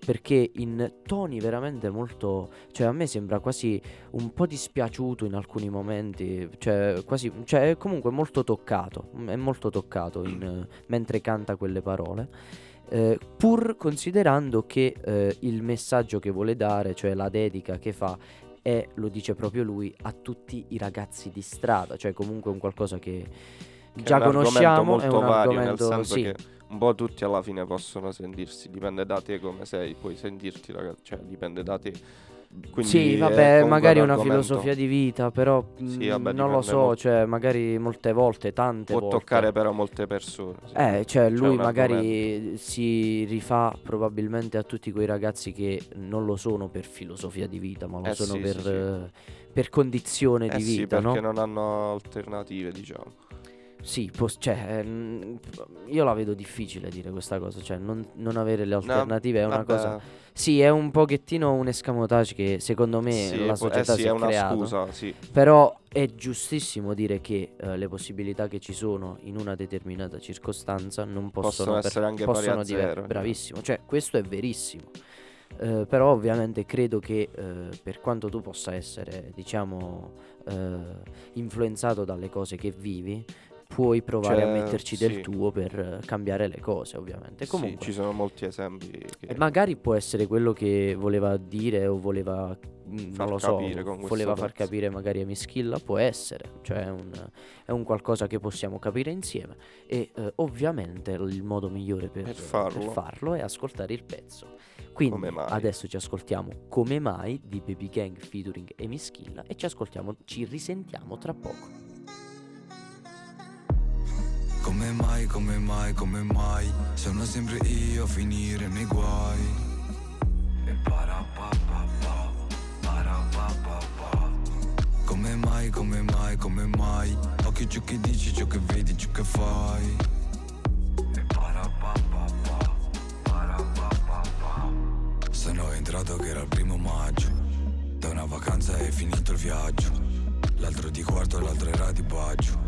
perché in toni veramente molto. cioè, a me sembra quasi un po' dispiaciuto in alcuni momenti, cioè quasi, cioè comunque molto toccato, è molto toccato in, mentre canta quelle parole. Eh, pur considerando che eh, il messaggio che vuole dare, cioè la dedica che fa, è, lo dice proprio lui, a tutti i ragazzi di strada, cioè comunque un qualcosa che, Che già è un argomento conosciamo, molto è un vario, argomento, nel senso sì, che un po' tutti alla fine possono sentirsi, dipende da te come sei, puoi sentirti, ragazzi, cioè dipende da te. Quindi Sì, vabbè, magari un una argomento- filosofia di vita, però Sì, mm, vabbè, non lo so, molto. cioè magari molte volte, tante Può volte. toccare però molte persone. sì. Eh, cioè lui un magari si rifà probabilmente a tutti quei ragazzi che non lo sono per filosofia di vita, ma lo Eh sono sì, per, sì, sì. eh, per condizione Eh di sì, vita, perché no? non hanno alternative, diciamo. Sì, pos- cioè, ehm, io la vedo difficile dire questa cosa, cioè non, non avere le alternative è una Vabbè, cosa... Sì, è un pochettino un escamotage che secondo me sì, la può- società eh sì, si è è una creato. scusa, sì. Però è giustissimo dire che eh, le possibilità che ci sono in una determinata circostanza non possono, Possono per- essere anche pari possono a diver- zero, Bravissimo, cioè questo è verissimo. Eh, però ovviamente credo che eh, per quanto tu possa essere, diciamo, eh, influenzato dalle cose che vivi, puoi provare a Cioè, metterci del sì. tuo per eh, cambiare le cose, ovviamente. Sì, Comunque, ci sono molti esempi che... magari può essere quello che voleva dire o voleva mm, Far non lo so, voleva far pezzo. capire magari a Mischilla, può essere, cioè è un, è un qualcosa che possiamo capire insieme e eh, ovviamente il modo migliore per, Per farlo. farlo è ascoltare il pezzo. Quindi adesso ci ascoltiamo Come mai di Baby Gang featuring e Mischilla e ci ascoltiamo, ci risentiamo tra poco. Come mai, come mai, come mai? Sono sempre io a finire nei guai. E para pa pa pa Para pa pa pa. Come mai, come mai, come mai? Occhio ciò che dici, ciò che vedi, ciò che fai. E para pa pa pa Para pa pa pa. Sono entrato che era il primo maggio. Da una vacanza è finito il viaggio. L'altro di quarto, l'altro era di baggio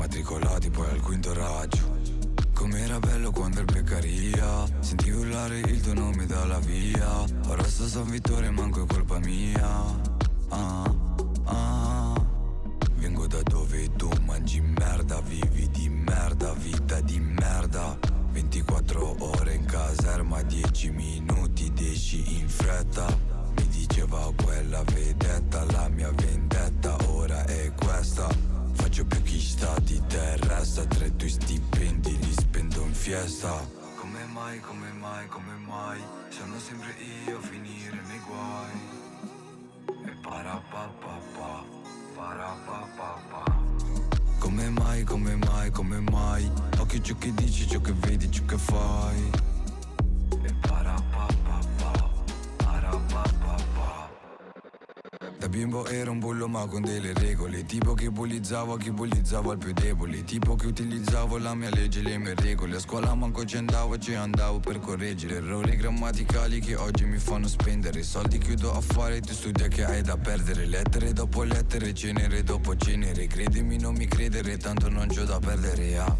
Matricolati poi al quinto raggio. Com'era bello quando ero beccaria Senti urlare il tuo nome dalla via. Ora sto San Vittore manco è colpa mia. Ah, ah. Vengo da dove tu mangi merda Vivi di merda, vita di merda. 24 ore in caserma 10 minuti esci in fretta. Mi diceva quella vedetta La mia vendetta ora è questa. Faccio più chi di te resta Tre tuoi stipendi li spendo in fiesta. Come mai, come mai, come mai Sono sempre io a finire nei guai. E para pa pa pa Para pa pa pa. Come mai, come mai, come mai Occhio ciò che dici, ciò che vedi, ciò che fai. E para da bimbo ero un bullo ma con delle regole. Tipo che bullizzavo chi bullizzavo al più debole Tipo che utilizzavo la mia legge e le mie regole. A scuola manco ci andavo, ci andavo per correggere. Errori grammaticali che oggi mi fanno spendere. Soldi chiudo a fare, tu studia che hai da perdere. Lettere dopo lettere, cenere dopo cenere. Credimi non mi credere, tanto non c'ho da perdere ah.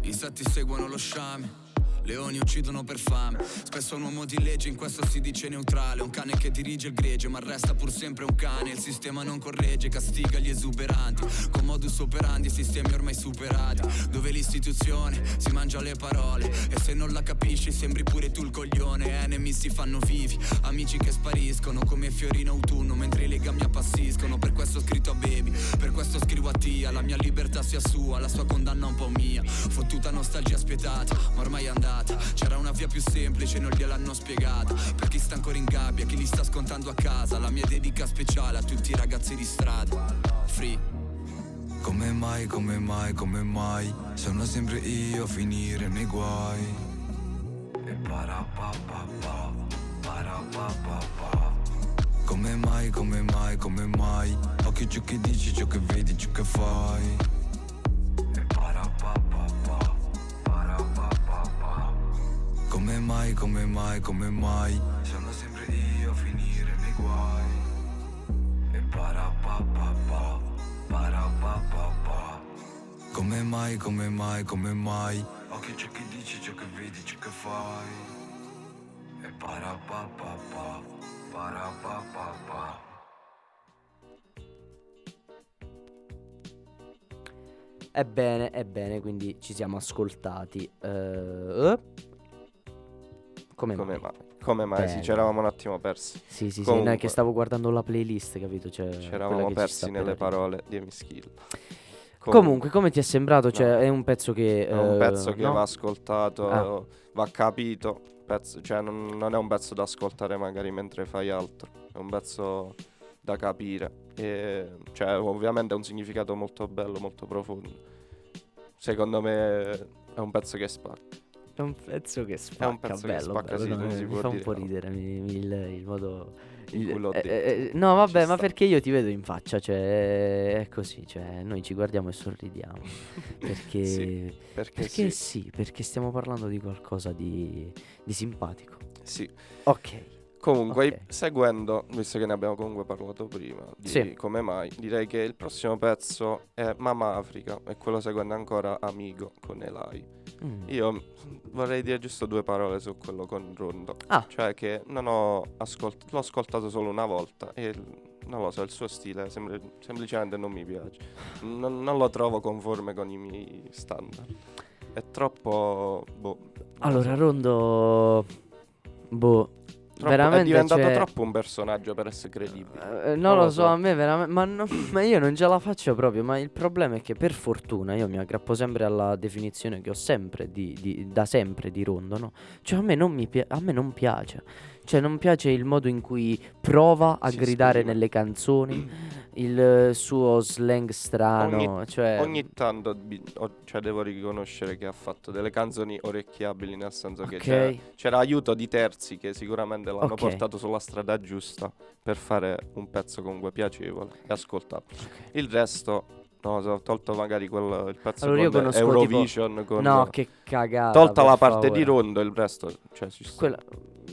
I insetti seguono lo sciame. Leoni uccidono per fame. Spesso un uomo di legge in questo si dice neutrale. Un cane che dirige il gregge, ma resta pur sempre un cane. Il sistema non corregge, castiga gli esuberanti. Con modus operandi, sistemi ormai superati. Dove l'istituzione si mangia le parole. E se non la capisci, sembri pure tu il coglione. Enemy si fanno vivi, amici che spariscono come fiori in autunno. Mentre i legami appassiscono. Per questo ho scritto a baby, per questo scrivo a tia. La mia libertà sia sua, la sua condanna un po' mia. Fottuta nostalgia spietata, ma ormai è andata. C'era una via più semplice, non gliel'hanno spiegata. Per chi sta ancora in gabbia, chi li sta scontando a casa. La mia dedica speciale a tutti i ragazzi di strada. Free. Come mai, come mai, come mai Sono sempre io a finire nei guai E para pa pa pa Para pa pa pa Come mai, come mai, come mai Occhio ciò che dici, ciò che vedi, ciò che fai Come mai, come mai, come mai? Sono sempre io a finire nei guai. E para pa pa pa Para pa pa pa. Come mai, come mai, come mai? Occhio ciò che dici, ciò che vedi, ciò che fai. E para pa pa pa Para pa pa pa. Ebbene, ebbene, quindi ci siamo ascoltati. Eh? Come, Come mai? mai? Come mai? Sì, Bene. ci eravamo un attimo persi. Sì, sì, sì, no, è Comunque, che stavo guardando la playlist, capito? Cioè, Ci eravamo ci persi sta nelle parole di Emiskill. Comunque, come ti è sembrato? Cioè, No. è un pezzo che... È un eh, pezzo che no? va ascoltato, Ah. va capito. pezzo- cioè, non, non è un pezzo da ascoltare magari mentre fai altro. È un pezzo da capire. E, cioè, ovviamente ha un significato molto bello, molto profondo. Secondo me è un pezzo che spacca. È un pezzo che spacca, pezzo che bello, spacca, bello, sì, no, non si mi fa un po' no. ridere mi- mi- il, il modo... Il- eh, detto. eh, no, vabbè, ma perché io ti vedo in faccia, cioè, è così, cioè, noi ci guardiamo e sorridiamo. *laughs* perché... Sì, perché, Perché sì. sì, perché stiamo parlando di qualcosa di, di simpatico. Sì. Ok. Comunque, Ok. seguendo, visto che ne abbiamo comunque parlato prima, di Sì. come mai, direi che il prossimo pezzo è Mama Africa e quello seguendo ancora Amigo con Elai. Mm. Io vorrei dire giusto due parole su quello con Rondo. Ah. Cioè che non ho ascoltato, l'ho ascoltato solo una volta e non lo so, il suo stile sembra- semplicemente non mi piace. Non, non lo trovo conforme con i miei standard. È troppo... Boh, Allora. Rondo... Boh, Troppo- veramente è diventato cioè- troppo un personaggio per essere credibile. Eh, non, lo so, a me veramente. Ma, no- *laughs* ma io non ce la faccio proprio. Ma il problema è che per fortuna io mi aggrappo sempre alla definizione che ho sempre di, di- da sempre di Rondo, no? Cioè a me non mi pia- a me non piace. Cioè non piace il modo in cui prova a Si gridare esprime. nelle canzoni, *clears throat* il eh, suo slang strano, Ogni- cioè Ogni tanto bi- cioè, devo riconoscere che ha fatto delle canzoni orecchiabili, nel senso che Ok. c'era, c'era aiuto di terzi che sicuramente l'hanno Ok. portato sulla strada giusta per fare un pezzo comunque piacevole e ascoltabile. Il resto, no, se ho tolto magari quel, il pezzo Allora con conosco tipo- Eurovision, con, No, che cagata. tolta la parte di favore. Rondo, il resto, cioè, ci sta. Quella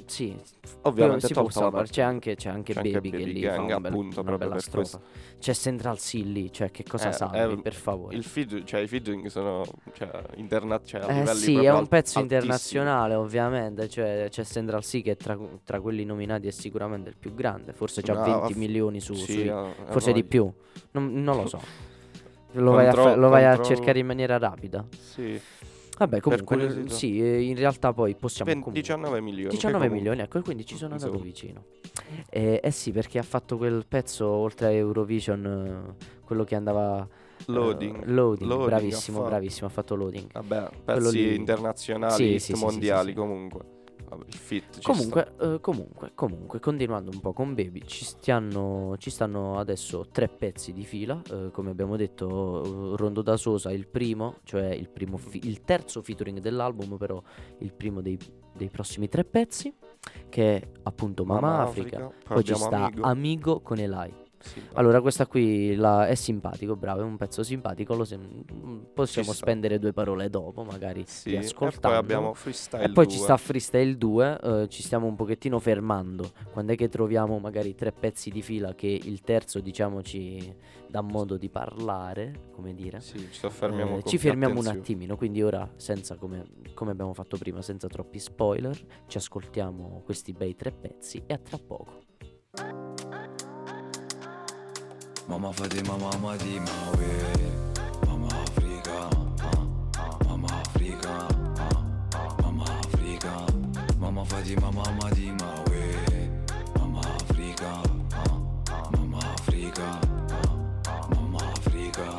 sì, Ovviamente si tolta la parte- c'è anche, c'è anche c'è anche Baby che Baby lì Gang, bel- appunto, una proprio bella per questo. strofa. C'è Central C lì, cioè che cosa Eh, salvi, eh, per favore. Il feed, cioè i featuring sono cioè, interna- cioè, Eh sì, è un pezzo altissimi. internazionale ovviamente, cioè c'è Central C che tra, tra quelli nominati è sicuramente il più grande, forse già No, 20 f- milioni su, sì, sui- ha forse di più, non lo so. *laughs* Lo vai, a, fa- lo vai a cercare in maniera rapida. Sì. Vabbè, comunque, sì, eh, in realtà poi possiamo... Ben- comunque- 19 milioni. che 19 comunque- milioni, ecco, quindi ci sono andato vicino. Eh, eh sì, perché ha fatto quel pezzo oltre a Eurovision, eh, quello che andava... eh, Loading. loading, Loading ha bravissimo, bravissimo, ha fatto loading. Vabbè, pezzi lì- internazionali, Sì, sì, mondiali sì. comunque. Vabbè, fit Comunque, eh, comunque, comunque, continuando un po' con Baby, ci, stiano, ci stanno adesso tre pezzi di fila, eh, come abbiamo detto, eh, Rondo da Sosa il primo, cioè il, primo fi- il terzo featuring dell'album, però il primo dei, dei prossimi tre pezzi, che è appunto Mama, Mama Africa, Africa, poi, ci sta Amigo. Amigo con Elai. Allora, questa qui la- è simpatico, bravo, è un pezzo simpatico, lo sem- possiamo spendere due parole dopo, magari Sì, di e poi ascoltando. abbiamo Freestyle E poi ci 2. sta Freestyle 2, eh, ci stiamo un pochettino fermando. Quando è che troviamo magari tre pezzi di fila che il terzo, diciamo, ci dà modo di parlare, come dire. Sì, ci soffermiamo Eh, ci fermiamo un attimino, quindi ora, senza come, come abbiamo fatto prima, senza troppi spoiler, ci ascoltiamo questi bei tre pezzi e a tra poco. Mama Fatima, mama di Maui Mama Africa Mama Africa Mama Africa. Mama Fatima, mama di Maui Mama Africa Mama Africa Mama Africa.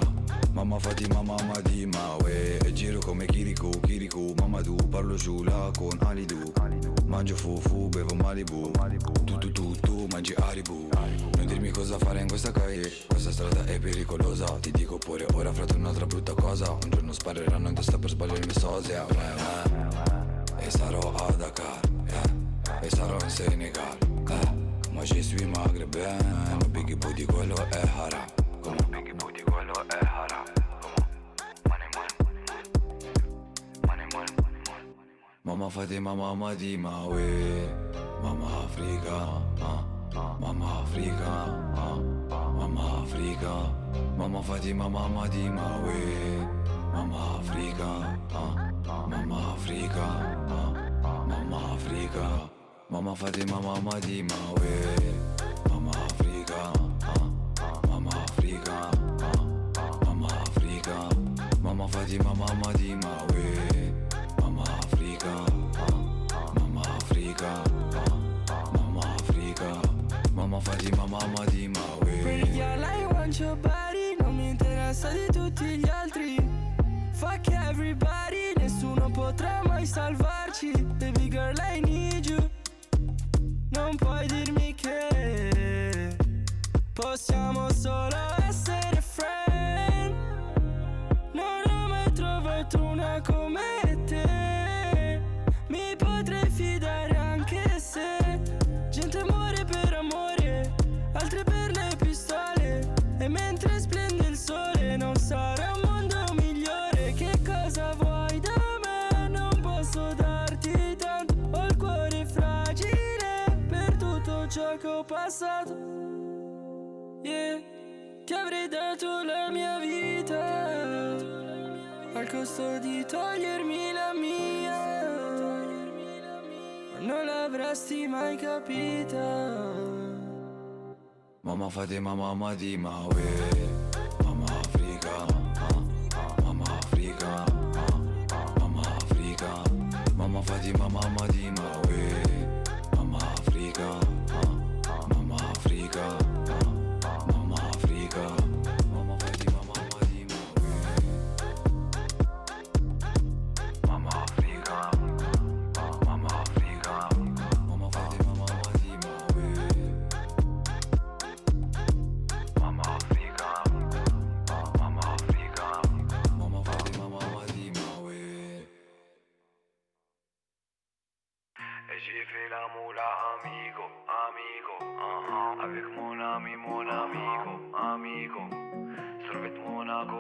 Mamma Fatima, mamma di Maui E giro come Kirikou, Kirikou Mamma tu, parlo giula con Alidu Mangio fufu, bevo Malibu Tu tu tu tu, mangi Haribu Non dirmi cosa fare in questa calle Questa strada è pericolosa Ti dico pure ora frate un'altra brutta cosa Un giorno spareranno in testa per sbagliarmi sosia uè, uè. E sarò a Dakar eh. E sarò in Senegal eh. Ma je suis maghrébin Ma Biggie Boo di quello è haram Come Biggie Boo di quello Mama Fatima, mama di Maui Mama Africa ah. Mama Africa ah. Mama Africa Mama Fatima, mama di Maui Mama Africa ah. Mama Africa. Mama Africa Mama Fatima, mama Mama Africa. Mama Africa. Mama Africa Mama Fatima, mama Fatima, mama di Maui Pretty I want your body Non mi interessa di tutti gli altri. Fuck everybody Nessuno potrà mai salvarci. Baby girl, I need you. Non puoi dirmi che Possiamo solo essere Avrei dato la mia vita Al costo di togliermi la mia non l'avresti mai capita Mama Fatima, mama di Maui Mama Africa. Mama Africa. Mama Africa Mama Fatima, mama di Maui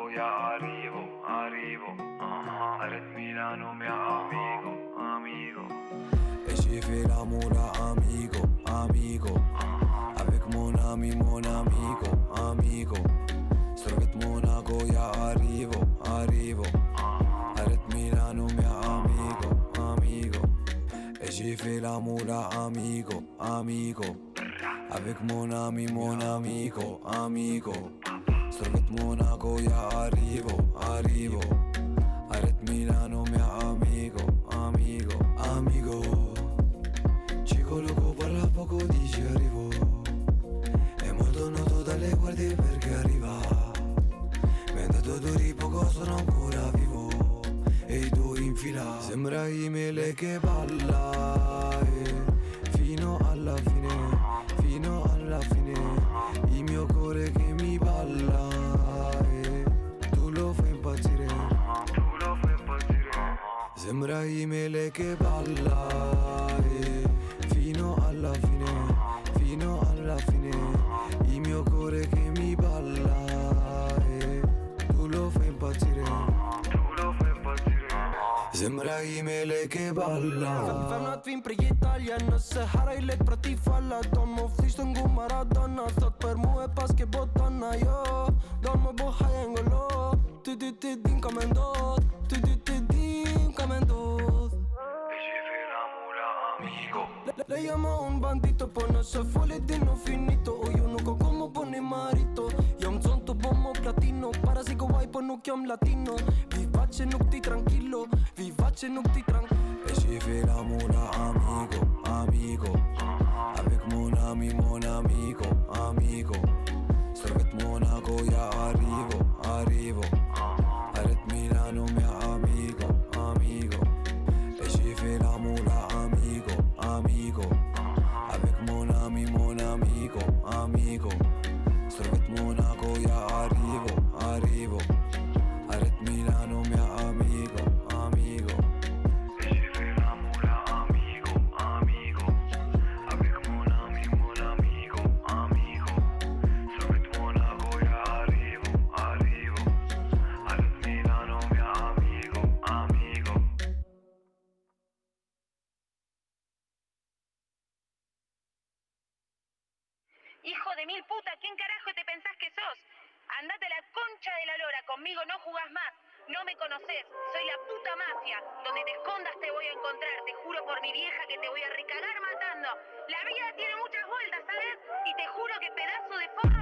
Monaco, ya arrivo, arrivo, uh-huh. Arrête Milano, mia amigo, amigo. Et j'ai fait l'amour à amigo, amigo. Avec mon ami, mon amigo, amigo. Servet Monaco, ya arrivo, arrivo. Arrête Milano, mia amigo, amigo. Et j'ai fait l'amour à amigo, amigo. Avec mon ami, mon amigo, amigo. Servet Monaco, ya arrivo, arrivo. Arrête Milano, mia amigo, amigo, amigo. Chico loco parla poco, dice arrivo. È molto noto dalle guardie perché arriva. Mi ha dato duri poco, sono ancora vivo. E i due in fila. Sembra Imele che balla. Sembra Imele che balla Fino alla fine, fino alla fine Il mio cuore che mi balla eh, Tu lo fai impazzire. Sembra Imele che balla Vem att vi prie italiano Se är lätt pra ti falla De och flisten god Maradona Stat per mu e pas che bottana Yo, dormo boha engolo Tu tu tu din comendo Tu tu Le, le llamo un bandito Până să fole din nou finito O eu nu go como pone marito. Io un zonto bombo platino. Parasico guai pă nu chiam latino Vivace nu ti tranquillo Vivace nu ti tranquillo E si fait l'amour à amigo, amigo Avec mon ami, mon amigo, amigo. Servet Monaco, ya arrivo Hijo de mil puta, ¿quién carajo te pensás que sos? Andate a la concha de la lora, conmigo no jugás más. No me conoces, soy la puta mafia. Donde te escondas te voy a encontrar, te juro por mi vieja que te voy a recagar matando. La vida tiene muchas vueltas, ¿sabes? Y te juro que pedazo de forro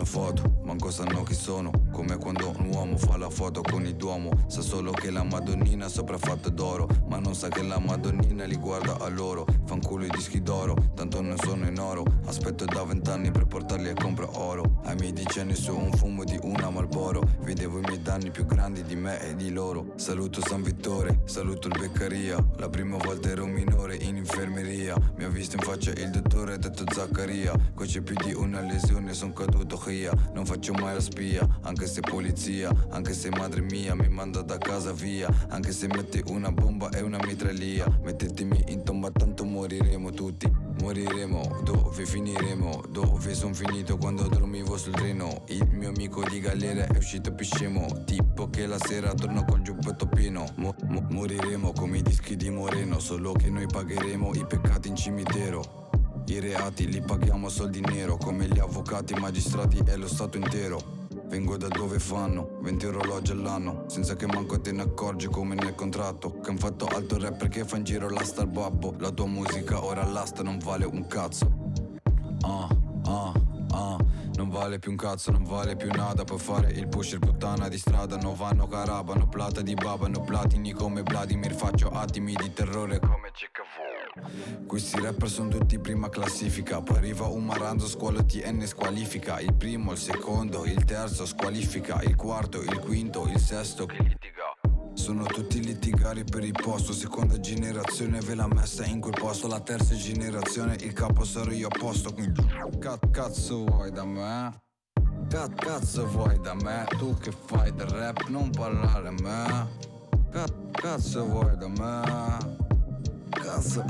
fanno foto, manco sanno chi sono. Come quando un uomo fa la foto con il duomo. Sa solo che la Madonnina è sopraffatta d'oro, ma non sa che la Madonnina li guarda a loro. Fanculo i dischi d'oro, tanto non sono in oro. Aspetto da vent'anni per portarli e compro oro. Ai miei dieci su un fumo di una Malboro. Vedevo i miei danni più grandi di me e di loro. Saluto San Vittore, saluto il Beccaria. La prima volta ero minore in infermeria. Mi ha visto in faccia il dottore ha detto Zaccaria. Qua c'è più di una lesione, son caduto via. Non faccio mai la spia, anche se polizia. Anche se madre mia mi manda da casa via. Anche se metti una bomba e una mitralia. Mettetemi in tomba, tanto moriremo tutti. Moriremo, dove finiremo? Dove son finito quando dormivo sul treno? Il mio amico di galera è uscito più scemo. Tipo che la sera torno col giubbotto pieno. Mo- mo- moriremo come i dischi di Moreno. Solo che noi pagheremo i peccati in cimitero. I reati li paghiamo a soldi nero. Come gli avvocati, i magistrati e lo Stato intero. Vengo da dove fanno 20 orologi all'anno Senza che manco te ne accorgi come nel contratto. Che han fatto alto rap perché fa in giro l'asta al babbo. La tua musica ora all'asta non vale un cazzo. Ah, ah, ah Non vale più un cazzo, non vale più nada. Puoi fare il pusher puttana di strada No vanno carabano, plata di babano Platini come Vladimir. Faccio attimi di terrore come CKV Questi rapper sono tutti prima classifica. Poi arriva un maranzo, scuola TN squalifica. Il primo, il secondo, il terzo squalifica. Il quarto, il quinto, il sesto. Che litiga. Sono tutti litigari per il posto. Seconda generazione ve l'ha messa in quel posto. La terza generazione il capo sarò io a posto. Quindi ca- cazzo vuoi da me? Ca- cazzo vuoi da me? Tu che fai del rap non parlare a me. Ca- cazzo vuoi da me? Cazzo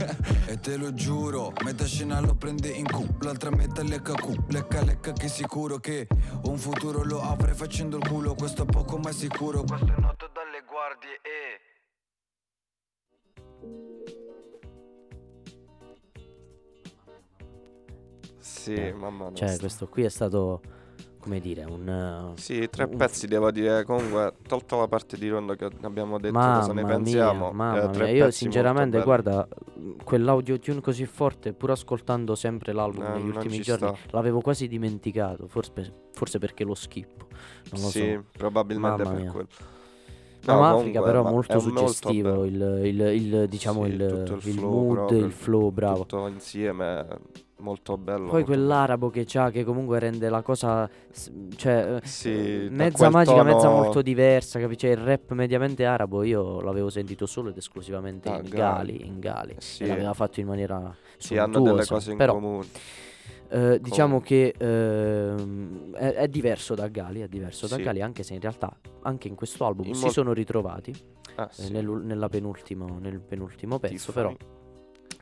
*laughs* E te lo giuro Metà scena lo prende in cu. L'altra metà lecca cu Lecca lecca che sicuro che Un futuro lo apre facendo il culo. Questo è poco ma sicuro. Questo è noto dalle guardie e Sì, mamma mia. Cioè, questo qui è stato, come dire, un... Sì, tre un- pezzi devo dire, comunque, tolta la parte di Rondo che abbiamo detto cosa ne Mamma pensiamo, mia, mamma eh, mia. Io sinceramente, guarda, quell'audio tune così forte, pur ascoltando sempre l'album Eh, negli ultimi giorni, sta. l'avevo quasi dimenticato, forse, forse perché lo schippo, non lo Sì, so. probabilmente Mamma per mia. quello. No, ma Africa però ma molto un molto suggestivo, il, il- il- diciamo Sì, il, il flow mood, proprio, il flow, bravo. Tutto insieme, molto bello. Poi quell'arabo che c'ha che comunque rende la cosa cioè eh, Sì, eh, da mezza magica, mezza tono- molto diversa, capi? Cioè il rap mediamente arabo io l'avevo sentito solo ed esclusivamente Ah, in Gali. In Gali Sì. e l'aveva fatto in maniera Sì, hanno delle cose in però, comune. eh, diciamo che ehm, è, è diverso da Gali, è diverso da Sì. Gali, anche se in realtà anche in questo album In si mol- sono ritrovati Ah, eh, penultimo, nel penultimo pezzo, Tiffany. però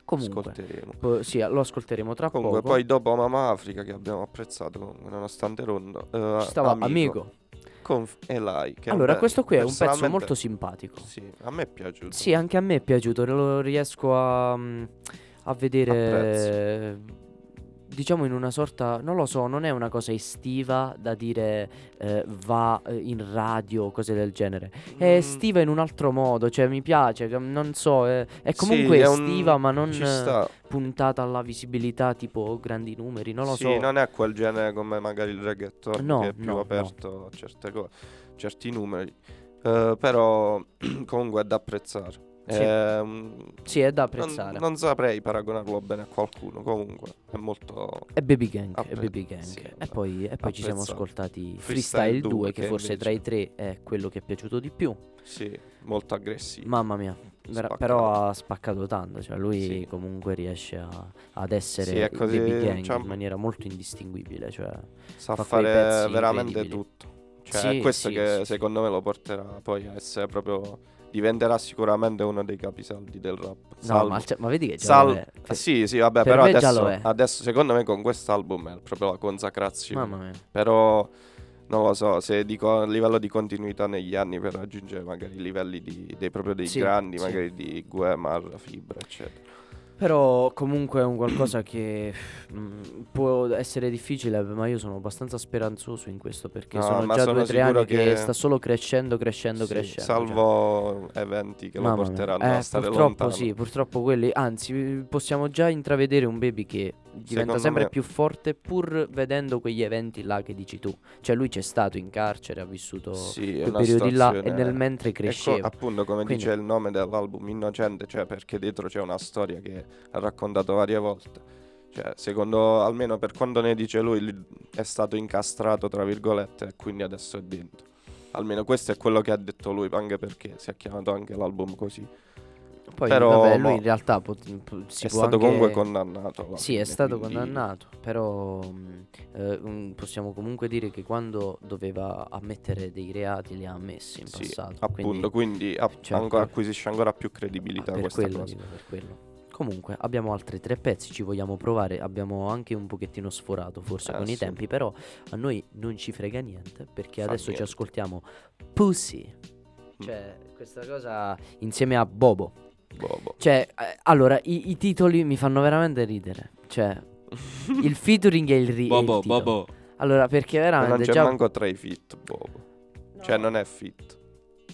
comunque Ascolteremo. po- sì, lo ascolteremo tra Comunque, poco. poi dopo Mamma Africa, che abbiamo apprezzato nonostante Rondo, eh, Ci stava Amigo, Amigo. con. Che Allora, questo qui è un pezzo molto simpatico. Sì, a me è piaciuto. Sì, anche a me è piaciuto, lo riesco a, mm, a vedere diciamo in una sorta, non lo so, non è una cosa estiva da dire eh, va eh, in radio o cose del genere. È Mm. estiva in un altro modo, cioè mi piace, non so, è, è comunque Sì, è un- estiva ma non puntata alla visibilità tipo grandi numeri, non lo sì, so. non è quel genere come magari il reggaeton No, che è più no, no. aperto a certe cose, certi numeri. Eh, però *clears throat* comunque è da apprezzare. Sì. È un- Sì, è da non- apprezzare. Non, saprei paragonarlo bene a qualcuno, comunque è molto... È Baby Gang, è appre- Baby Gang. sì, e poi, e poi ci siamo ascoltati Freestyle Freestyle 2, che, che forse invece- tra i tre è quello che è piaciuto di più. Sì, molto aggressivo. Mamma mia, Spaccato. però ha spaccato tanto, cioè lui Sì. comunque riesce a- ad essere Sì, è così, Baby Gang cioè- in maniera molto indistinguibile, cioè Sa fa fare veramente tutto. Cioè, Sì, è questo che secondo me lo porterà poi a essere proprio. Diventerà sicuramente uno dei capisaldi del rap. No, Salvo- ma, cioè, ma vedi che già Sal- lo è. Ah, sì, sì, vabbè, per però adesso, adesso secondo me con quest'album è proprio la consacrazione. Mamma mia. Però non lo so, se dico a livello di continuità negli anni per raggiungere magari i livelli di, dei proprio dei Sì, grandi, sì. magari di Guemar, Fibra, eccetera. Però comunque è un qualcosa che mm, può essere difficile, ma io sono abbastanza speranzoso in questo perché No, sono già sono due o tre anni che... che- sta solo crescendo, crescendo, Sì, crescendo. cioè. salvo eventi che lo Mamma mia. porteranno Eh, a stare purtroppo lontano. sì, purtroppo quelli, anzi possiamo già intravedere un baby che diventa Secondo sempre me- più forte pur vedendo quegli eventi là che dici tu. Cioè lui c'è stato in carcere, ha vissuto Sì, quei periodi là e nel mentre Ecco, cresceva. appunto, come Quindi- dice il nome dell'album, Innocente, cioè perché dietro c'è una storia che ha raccontato varie volte. Cioè, secondo, almeno per quando ne dice lui è stato incastrato, tra virgolette, e quindi adesso è dentro. Almeno questo è quello che ha detto lui, anche perché si è chiamato anche l'album così. Poi Però, vabbè, lui in realtà pot- po- si è stato anche- comunque condannato. alla Sì, è stato quindi- condannato, però mh, eh, mm, possiamo comunque dire che quando doveva ammettere dei reati li ha ammessi in Sì, passato. appunto, quindi, a- cioè, ancora- acquisisce ancora più credibilità per questa quello, cosa. dico, per quello. Comunque abbiamo altri tre pezzi, ci vogliamo provare, abbiamo anche un pochettino sforato forse Eh, con i sì. tempi, però a noi non ci frega niente perché Fa adesso niente. ci ascoltiamo Pussy, Mm. cioè questa cosa insieme a Bobo. Bobo. Cioè, eh, allora, i, i titoli mi fanno veramente ridere, cioè *laughs* il featuring e il, ri- e il Bobo, titolo. Bobo. Allora, perché Ma non veramente c'è già manco tra i fit, Bobo. Cioè, non è fit.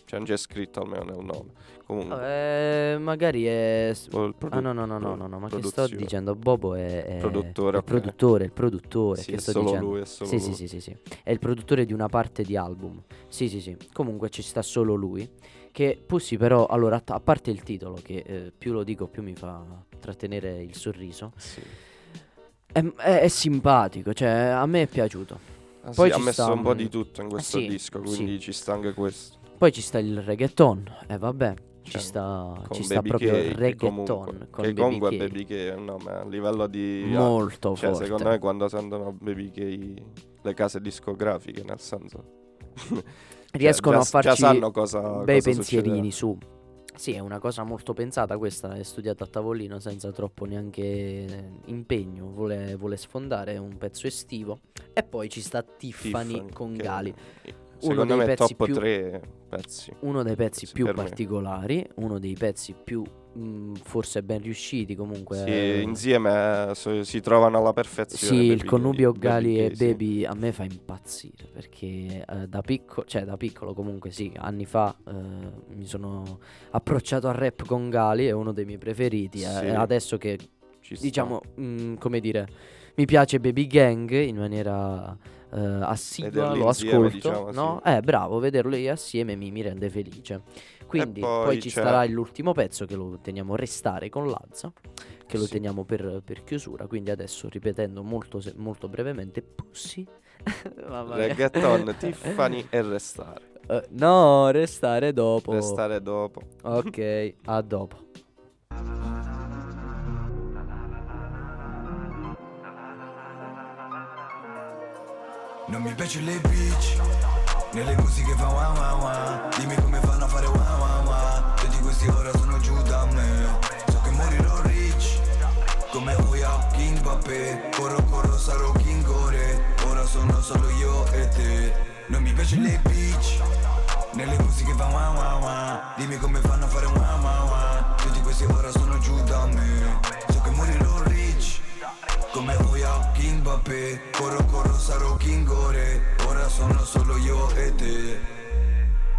Cioè, non c'è scritto almeno nel nome. Comunque, Eh, magari è. o il Ah, produ- no, no, no, no, no, no, ma che sto produzione. dicendo? Bobo è. è Produttore, Il ok. produttore, il produttore. Sì, che è sto solo dicendo. lui, è solo sì, lui. sì, sì, sì, sì. È il produttore di una parte di album. Sì, sì, sì. Comunque ci sta solo lui. Che Pussy, però, allora, a, parte il titolo, che eh, più lo dico, più mi fa trattenere il sorriso. Sì. È, è- è simpatico, cioè, a me è piaciuto. Ah, Poi sì, ha messo sta, un po' di tutto in questo sì, disco, quindi ci sta anche questo. Poi ci sta il reggaeton. E vabbè, ci Cioè, sta, ci sta Baby proprio il reggaeton. comunque, con che Baby comunque K. Baby K un nome a livello di... Molto cioè, forte. secondo me quando sentono Baby K le case discografiche, nel senso... *laughs* riescono già- a farci già cosa- bei cosa pensierini succederà. su. Sì, è una cosa molto pensata, questa è studiata a tavolino senza troppo neanche impegno, vuole, vuole sfondare un pezzo estivo. E poi ci sta Tiffany, Tiffany, con Gali. Secondo dei me pezzi top più- 3 pezzi. Uno dei pezzi più per me. particolari, uno dei pezzi più mh, forse ben riusciti comunque. Sì, eh, insieme eh, so- si trovano alla perfezione. Sì, il connubio Gali e sì. Baby a me fa impazzire perché eh, da piccolo, cioè da piccolo comunque sì, anni fa eh, mi sono approcciato al rap con Gali, è uno dei miei preferiti. eh, Sì. e adesso che Ci diciamo, mh, come dire, mi piace Baby Gang in maniera eh, assidua, lo ascolto, diciamo, no? Eh, bravo, vederli assieme mi, mi rende felice. Quindi poi, poi ci c'è- starà l'ultimo pezzo che lo teniamo restare con Lazza, che lo Sì. teniamo per, per chiusura. Quindi adesso ripetendo molto, molto brevemente, Pussy. *laughs* Reggaeton, *laughs* Tiffany e restare. Eh, no, restare dopo. Restare dopo. Ok, a dopo. Non mi piace le bitch Nelle musiche fa wow wow wow Dimmi come fanno a fare wow wow wow Tutti questi ora sono giù da me. So che morirò rich Come Oya, King Mbappé. Corro corro sarò King Ore Ora sono solo io e te. Non mi piace le bitch. Nelle musiche fa wow wow wow Dimmi come fanno a fare wow wow wow Tutti questi ora sono giù da me. So che morirò rich come Oya, King Mbappé. Corro corro sarò King Ore Ora sono solo io e te.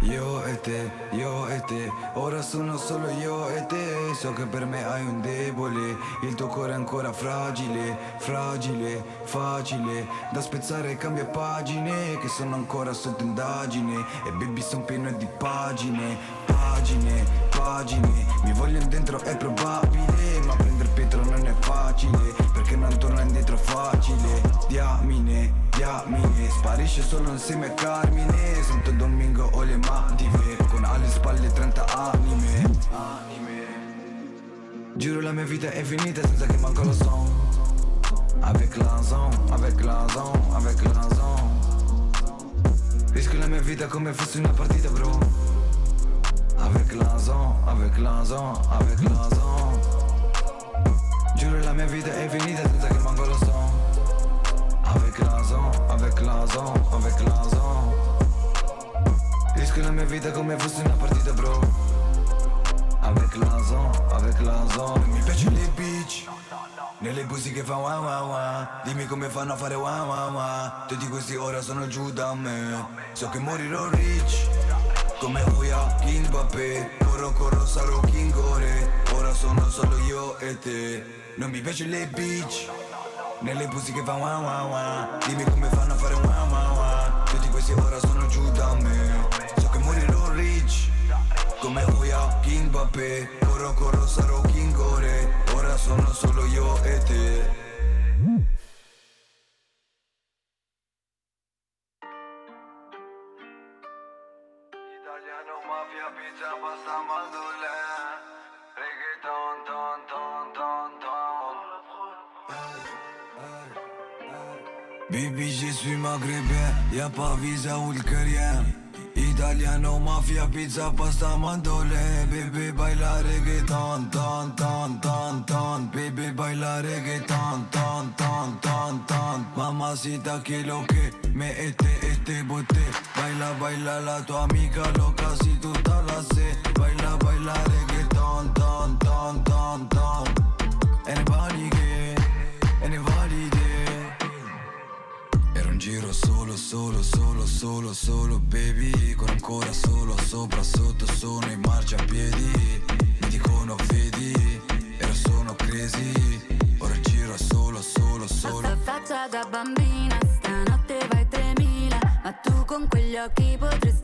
Io e te, io e te. Ora sono solo io e te. So che per me hai un debole. Il tuo cuore è ancora fragile Fragile, facile. Da spezzare cambia pagine Che sono ancora sotto indagine. E baby son pieno di pagine Pagine, pagine. Mi vogliono dentro è probabile facile Perché non torna indietro facile. Diamine, diamine Sparisce solo insieme a Carmine. Santo Domingo ho le mative Con alle spalle 30 anime. Giuro la mia vita è finita senza che manco lo so. Avec l'anson, avec l'anson, avec l'anson Rischio la mia vita come fosse una partita bro. Avec l'anson, avec l'anson, avec l'anson Giuro la mia vita è finita senza che manco lo so. Avec l'anson, avec l'anson, avec l'anson Rischio la mia vita come fosse una partita bro. Avec l'anson, avec l'anson Mi piace le bitch nelle musiche fa wow wow wow Dimmi come fanno a fare wow wow wow Tutti questi ora sono giù da me. So che morirò rich Come Oya, King Mbappé. Corro corro sarò King Ore Ora sono solo io e te Non mi piace le bitch. Nelle musiche fa wow wow wow Dimmi come fanno a fare wow wow wow Tutti questi ora sono giù da me. So che morirò rich. Come Oya, King Mbappé. Corro corro sarò King Ore. Ora sono solo io e te. Italiano, mafia, pizza, pasta, mandolè Baby, je suis maghrébin, y'a pas visa ou le carrière. Italiano, mafia, pizza, pasta, mandolè Baby, baila reggaeton, ton, ton, ton, ton. Baby, baila reggaeton, ton, ton, ton, ton. Mamacita, que lo que me este, este bote. Baila, baila la tu amiga loca si tú te la Baila, baila reggaeton, ton, ton, ton, ton Anybody giro solo, solo, solo, solo, solo, baby Con ancora solo, sopra, sotto, sono in marciapiedi. Mi dicono vedi, ero sono crazy Ora giro solo, solo, solo Questa faccia da bambina, stanotte vai 3000 Ma tu con quegli occhi potresti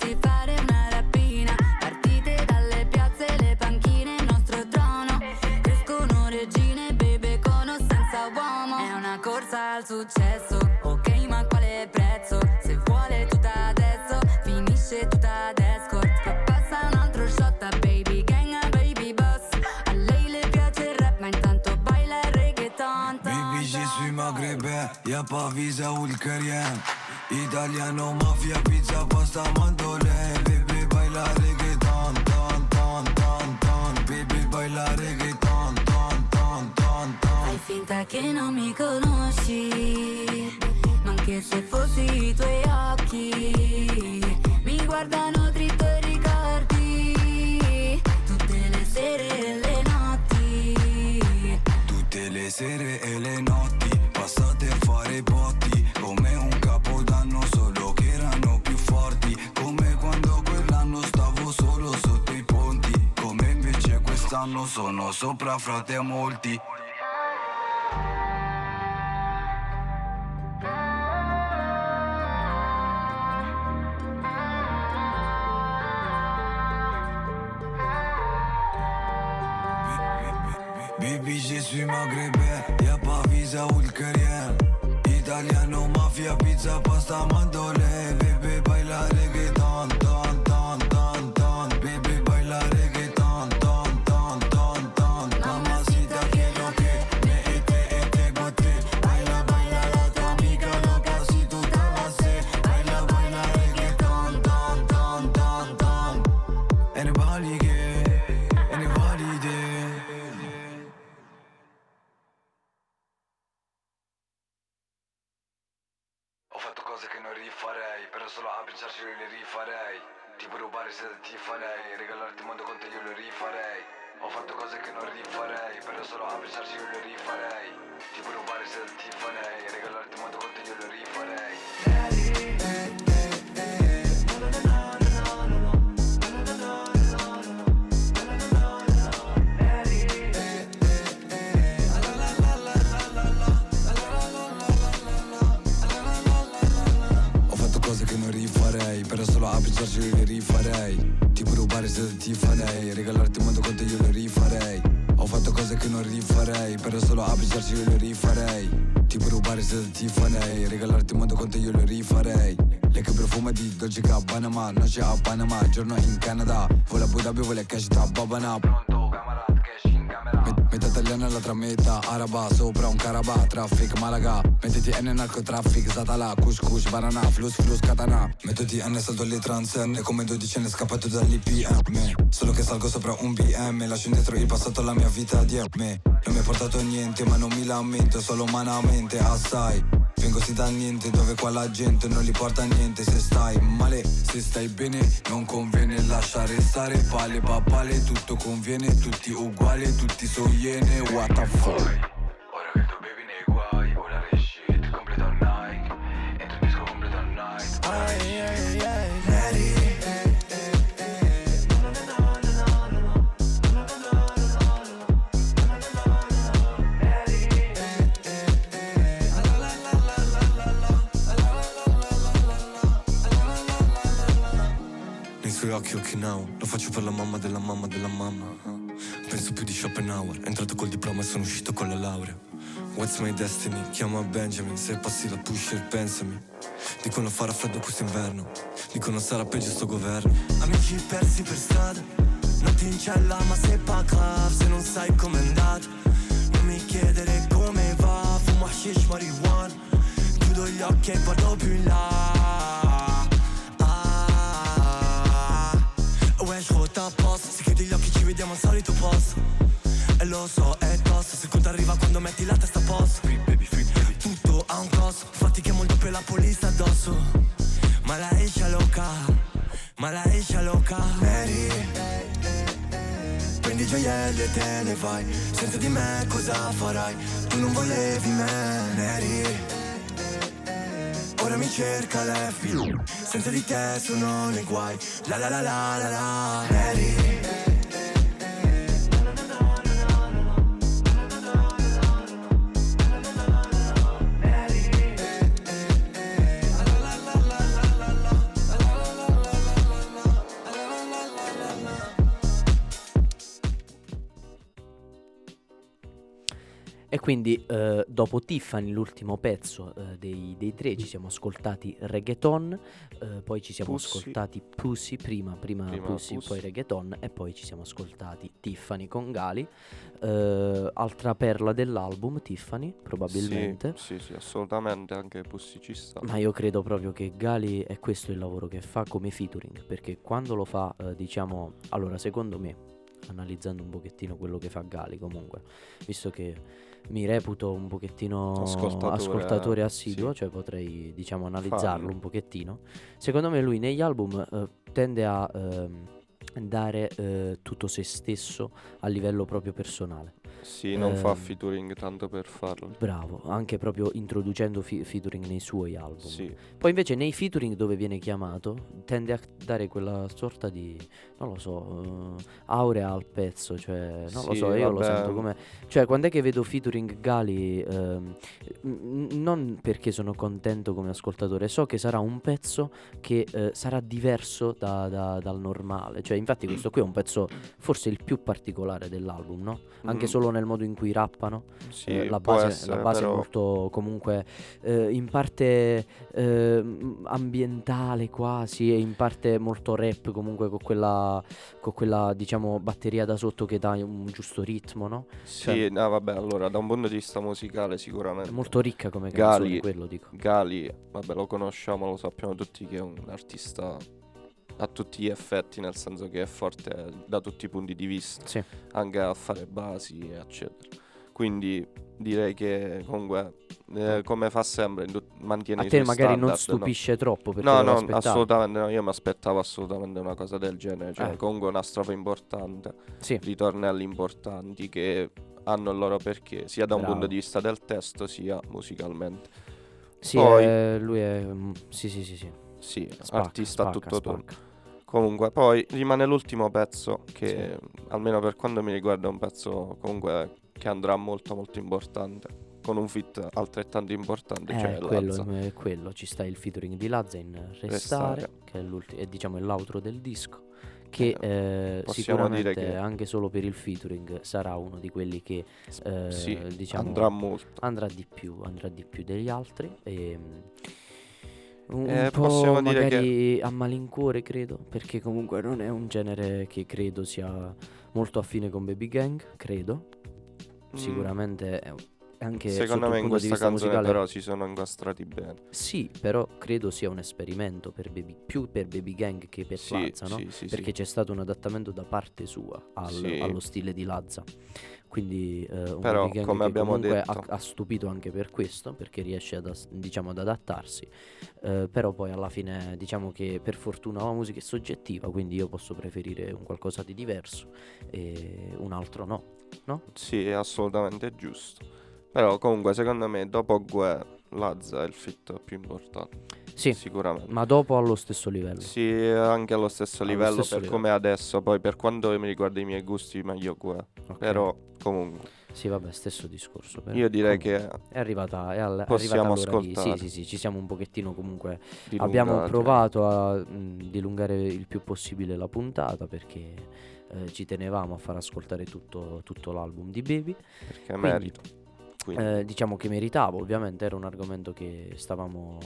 pas visa carien Italiano, mafia, pizza, pasta, mandole Baby, baila reggaeton, ton, ton, ton, ton Baby, baila reggaeton, ton, ton, ton, ton Fai finta che non mi conosci, ma anche se fossi i tuoi occhi, mi guardano dritto i ricordi, tutte le sere e le notti. Tutte le sere e le notti passate a fare botti Come un capodanno solo che erano più forti Come quando quell'anno stavo solo sotto i ponti Come invece quest'anno sono sopra frate a molti Baby, je suis maghrébin, y'a pas visa ou le carrière. Italiano, mafia, pizza, pasta, mandole. Però solo a C'è a Panama Giorno in Canada. Vola Abu Dhabi vuole cash da Babana Met- Metà italiana l'altra metà araba Sopra un carabà Traffic Malaga. Mettiti N narcotraffic Zatala Kush kush Banana Flus flus katana. Mettiti N salto le transenne Come dodicenne scappato dall'IPM Solo che salgo sopra un BM Lascio indietro il passato la mia vita di me Non mi ha portato niente ma non mi lamento Solo umanamente assai Vengo sì dal niente dove qua la gente non li porta niente. Se stai male, se stai bene non conviene lasciare stare. Palle papale, tutto conviene, tutti uguali, tutti so iene. What the fuck What's my destiny? Chiama Benjamin Se passi la pusher pensami. Dicono farà freddo quest'inverno Dicono sarà peggio sto governo. Amici persi per strada. Notti in cella ma sei pacav Se non sai com'è andata Non mi chiedere come va Fumo hashish marijuana. Chiudo gli occhi e guardo più in là. Ah, Wesh rota a posto Se chiudi gli occhi ci vediamo al solito posto E lo so è tosto Se conto arriva quando metti la testa a posto. Tutto ha un costo. Infatti chiamo il doppio e la polizia addosso. Ma la escia loca Ma la escia loca. Mary Prendi i gioielli e te ne vai. Senza di me cosa farai? Tu non volevi me. Mary Ora mi cerca l'FBI Senza di te sono nei guai. La la la la la la. Mary quindi eh, dopo Tiffany, l'ultimo pezzo eh, dei, dei tre, ci siamo ascoltati reggaeton, eh, poi ci siamo Pussy. ascoltati Pussy, prima, prima, Prima Pussy, Pussy. poi reggaeton e poi ci siamo ascoltati Tiffany con Gali. Eh, altra perla dell'album, Tiffany, probabilmente. Sì, sì, sì, assolutamente, anche Pussy ci sta. Ma io credo proprio che Gali è questo il lavoro che fa come featuring, perché quando lo fa, eh, diciamo, allora secondo me, analizzando un pochettino quello che fa Gali comunque, visto che mi reputo un pochettino Ascoltatore, ascoltatore eh, assiduo, sì. cioè potrei diciamo analizzarlo Fan. un pochettino, secondo me lui negli album eh, tende a ehm, dare eh, tutto se stesso a livello proprio personale. Sì, non fa Ehm, featuring tanto per farlo. Bravo, anche proprio introducendo fi- featuring nei suoi album. Sì. Poi invece nei featuring dove viene chiamato tende a dare quella sorta di, non lo so, eh, aurea al pezzo, cioè non lo Sì, so, io lo vabbè. sento come... Cioè quando è che vedo featuring Gali, ehm, n- non perché sono contento come ascoltatore, so che sarà un pezzo che eh, sarà diverso da- da- dal normale, cioè infatti questo qui è un pezzo forse il più particolare dell'album, no? Anche Mm. solo nel modo in cui rappano, Sì, eh, la base, la essere, base è però- molto comunque eh, in parte eh, ambientale quasi e in parte molto rap comunque con quella, con quella diciamo batteria da sotto che dà un giusto ritmo, no? Sì, Cioè, no, vabbè, allora da un punto di vista musicale sicuramente. è molto ricca come canzone, Gali, quello dico. Gali, vabbè, lo conosciamo, lo sappiamo tutti che è un artista a tutti gli effetti, nel senso che è forte da tutti i punti di vista, Sì. anche a fare basi, eccetera. Quindi direi che comunque, eh, come fa sempre, in tut- mantiene A te magari non standard, no? stupisce troppo perché No, lo no, aspettavi. assolutamente no, io mi aspettavo assolutamente una cosa del genere, cioè Eh. comunque una strofa importante, Sì. ritornelli importanti che hanno il loro perché, sia da un Bravo. punto di vista del testo sia musicalmente. Sì, Poi- eh, lui è... sì, sì, sì, sì. Sì, Spacca, artista a spacca, tutto spacca. Comunque, poi rimane l'ultimo pezzo che, almeno per quanto mi riguarda, è un pezzo comunque che andrà molto molto importante, con un fit altrettanto importante, Eh, cioè quello, Lazza. è quello, ci sta il featuring di Lazza in Restare, Restare. che è, è, diciamo l'outro del disco, che eh, dire sicuramente che- anche solo per il featuring sarà uno di quelli che eh, sì, diciamo, andrà molto. andrà di più, andrà di più degli altri. E, un, Eh, po' possiamo dire magari a malincuore credo, perché comunque non è un genere che credo sia molto affine con Baby Gang, credo. Mm. Sicuramente è un- anche Secondo me in questa canzone musicale però si sono incastrati bene. sì, però credo sia un esperimento per baby, più per Baby Gang che per Sì, Lazza, no? sì, sì, Perché c'è stato un adattamento da parte sua al- allo stile di Lazza. Quindi eh, un Però, Baby Gang come abbiamo comunque ha, detto- ha stupito anche per questo, perché riesce ad, diciamo, ad adattarsi. Eh, però poi alla fine diciamo che per fortuna la musica è soggettiva, quindi io posso preferire un qualcosa di diverso e un altro no. No? Sì, è assolutamente giusto. Però comunque secondo me dopo Gue Lazza è il fit più importante. Sì, sicuramente. Ma dopo allo stesso livello. Sì, anche allo stesso Allo livello stesso per livello. come adesso. Poi per quanto mi riguarda i miei gusti, meglio Gue. Però comunque. Sì, vabbè, stesso discorso. però. Io direi Comunque, che è arrivata, è al- possiamo arrivata l'ora di- ascoltare. Sì, sì, sì, ci siamo un pochettino comunque. Abbiamo provato a mh, dilungare il più possibile la puntata perché eh, ci tenevamo a far ascoltare tutto, tutto l'album di Baby. Perché. Quindi. Eh, diciamo che meritavo, ovviamente era un argomento che stavamo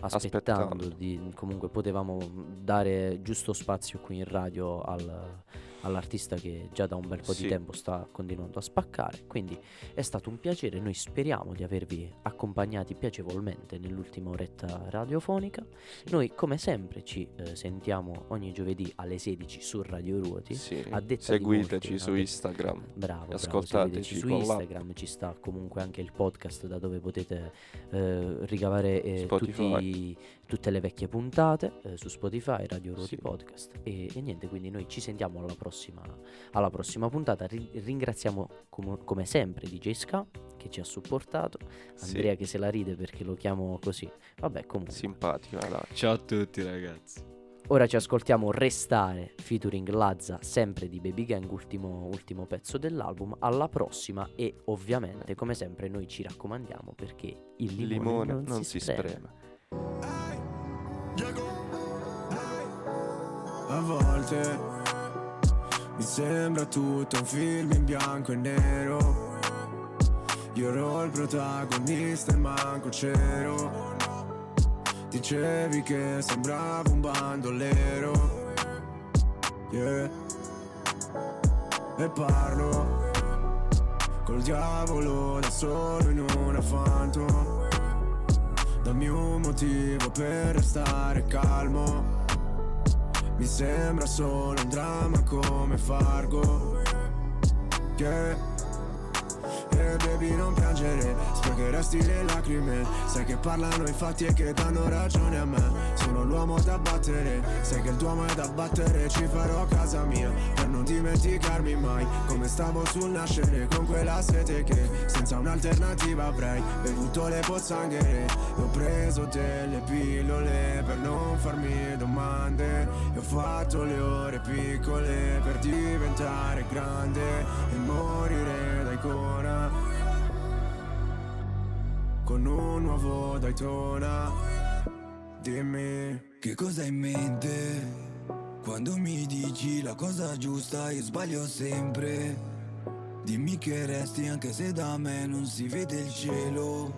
aspettando, Aspettando. di, comunque potevamo dare giusto spazio qui in radio al- all'artista che già da un bel po' Sì. di tempo sta continuando a spaccare, quindi è stato un piacere, noi speriamo di avervi accompagnati piacevolmente nell'ultima oretta radiofonica, noi come sempre ci eh, sentiamo ogni giovedì alle 16 su Radio Ruoti, Sì, seguiteci molti, su det- Instagram. Bravo, bravo, Ascoltateci seguiteci su l'app. Instagram, ci sta comunque anche il podcast da dove potete eh, ricavare eh, tutti- tutte le vecchie puntate eh, su Spotify, Radio Ruoti Sì. Podcast e, e niente, quindi noi ci sentiamo alla prossima, alla prossima puntata. Ri- ringraziamo com- come sempre DJ Ska che ci ha supportato, Sì. Andrea che se la ride perché lo chiamo così. Vabbè, comunque. Simpatico, dai. Ciao a tutti ragazzi. Ora ci ascoltiamo Restare featuring Lazza, sempre di Baby Gang, ultimo, ultimo pezzo dell'album. Alla prossima e ovviamente, come sempre, noi ci raccomandiamo perché il Il limone, limone non si spreme. A volte mi sembra tutto un film in bianco e nero. Io ero il protagonista e manco c'ero. Dicevi che sembravo un bandolero. Yeah. E parlo Col diavolo da solo in una phantom Dammi un motivo per restare calmo. Mi sembra solo un dramma come Fargo Che E baby non piangere Sprecheresti le lacrime. Sai che parlano i fatti e che danno ragione a me. Sono l'uomo da battere Sai che il tuo è da battere Ci farò casa mia. Per non dimenticarmi mai Come stavo sul nascere Con quella sete che Senza un'alternativa avrei Bevuto le pozzanghere. E ho preso delle pillole Per non farmi domande. E ho fatto le ore piccole Per diventare grande E morire da icona con un nuovo Daytona Dimmi Che cosa hai in mente? Quando mi dici la cosa giusta io sbaglio sempre. Dimmi che resti anche se da me non si vede il cielo.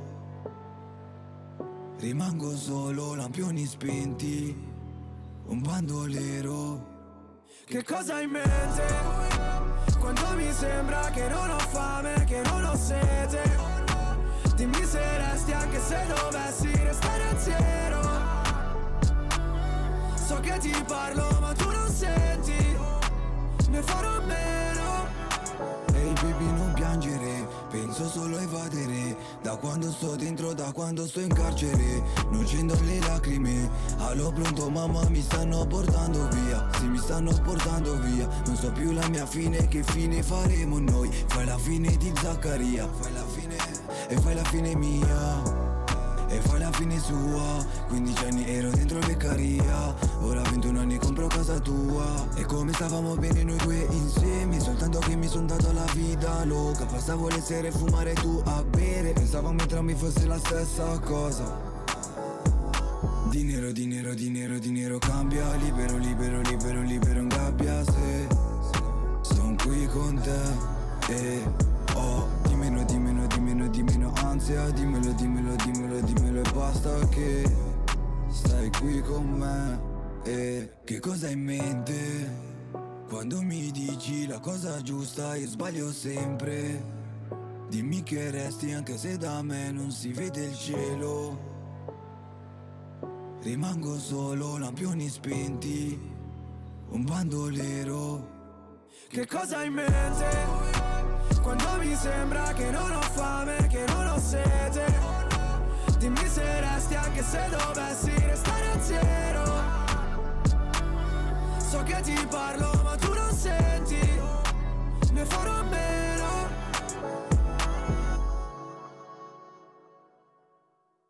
Rimango solo, lampioni spenti Un bandolero. Che cosa hai in mente? Quando mi sembra che non ho fame, che non ho sete Dimmi se resti anche se dovessi restare a zero So che ti parlo ma tu non senti Ne farò meno. Ehi hey baby non piangere Penso solo a evadere. Da quando sto dentro, da quando sto in carcere Non scendo le lacrime. Allo pronto mamma mi stanno portando via. Sì mi stanno portando via. Non so più la mia fine Che fine faremo noi. Fai la fine di Zaccaria. Fai la fine E fai la fine mia. E fai la fine sua. 15 anni ero dentro beccaria. Ora 21 anni compro casa tua. E come stavamo bene noi due insieme Soltanto che mi son dato la vita loca. Passavo le sere a fumare tu a bere. Pensavamo entrambi fosse la stessa cosa. Di nero, di nero, di nero, di nero cambia. Libero, libero, libero, libero in gabbia. Se son qui con te E oh, di meno, di meno, di meno ansia Dimmelo, dimmelo, dimmelo, dimmelo e basta che Stai qui con me E che cosa hai in mente? Quando mi dici la cosa giusta io sbaglio sempre Dimmi che resti anche se da me non si vede il cielo Rimango solo, lampioni spenti Un bandolero Che cosa hai in mente? Quando mi sembra che non ho fame, che non ho sete Dimmi se resti anche se dovessi restare a zero So che ti parlo ma tu non senti Ne farò meno.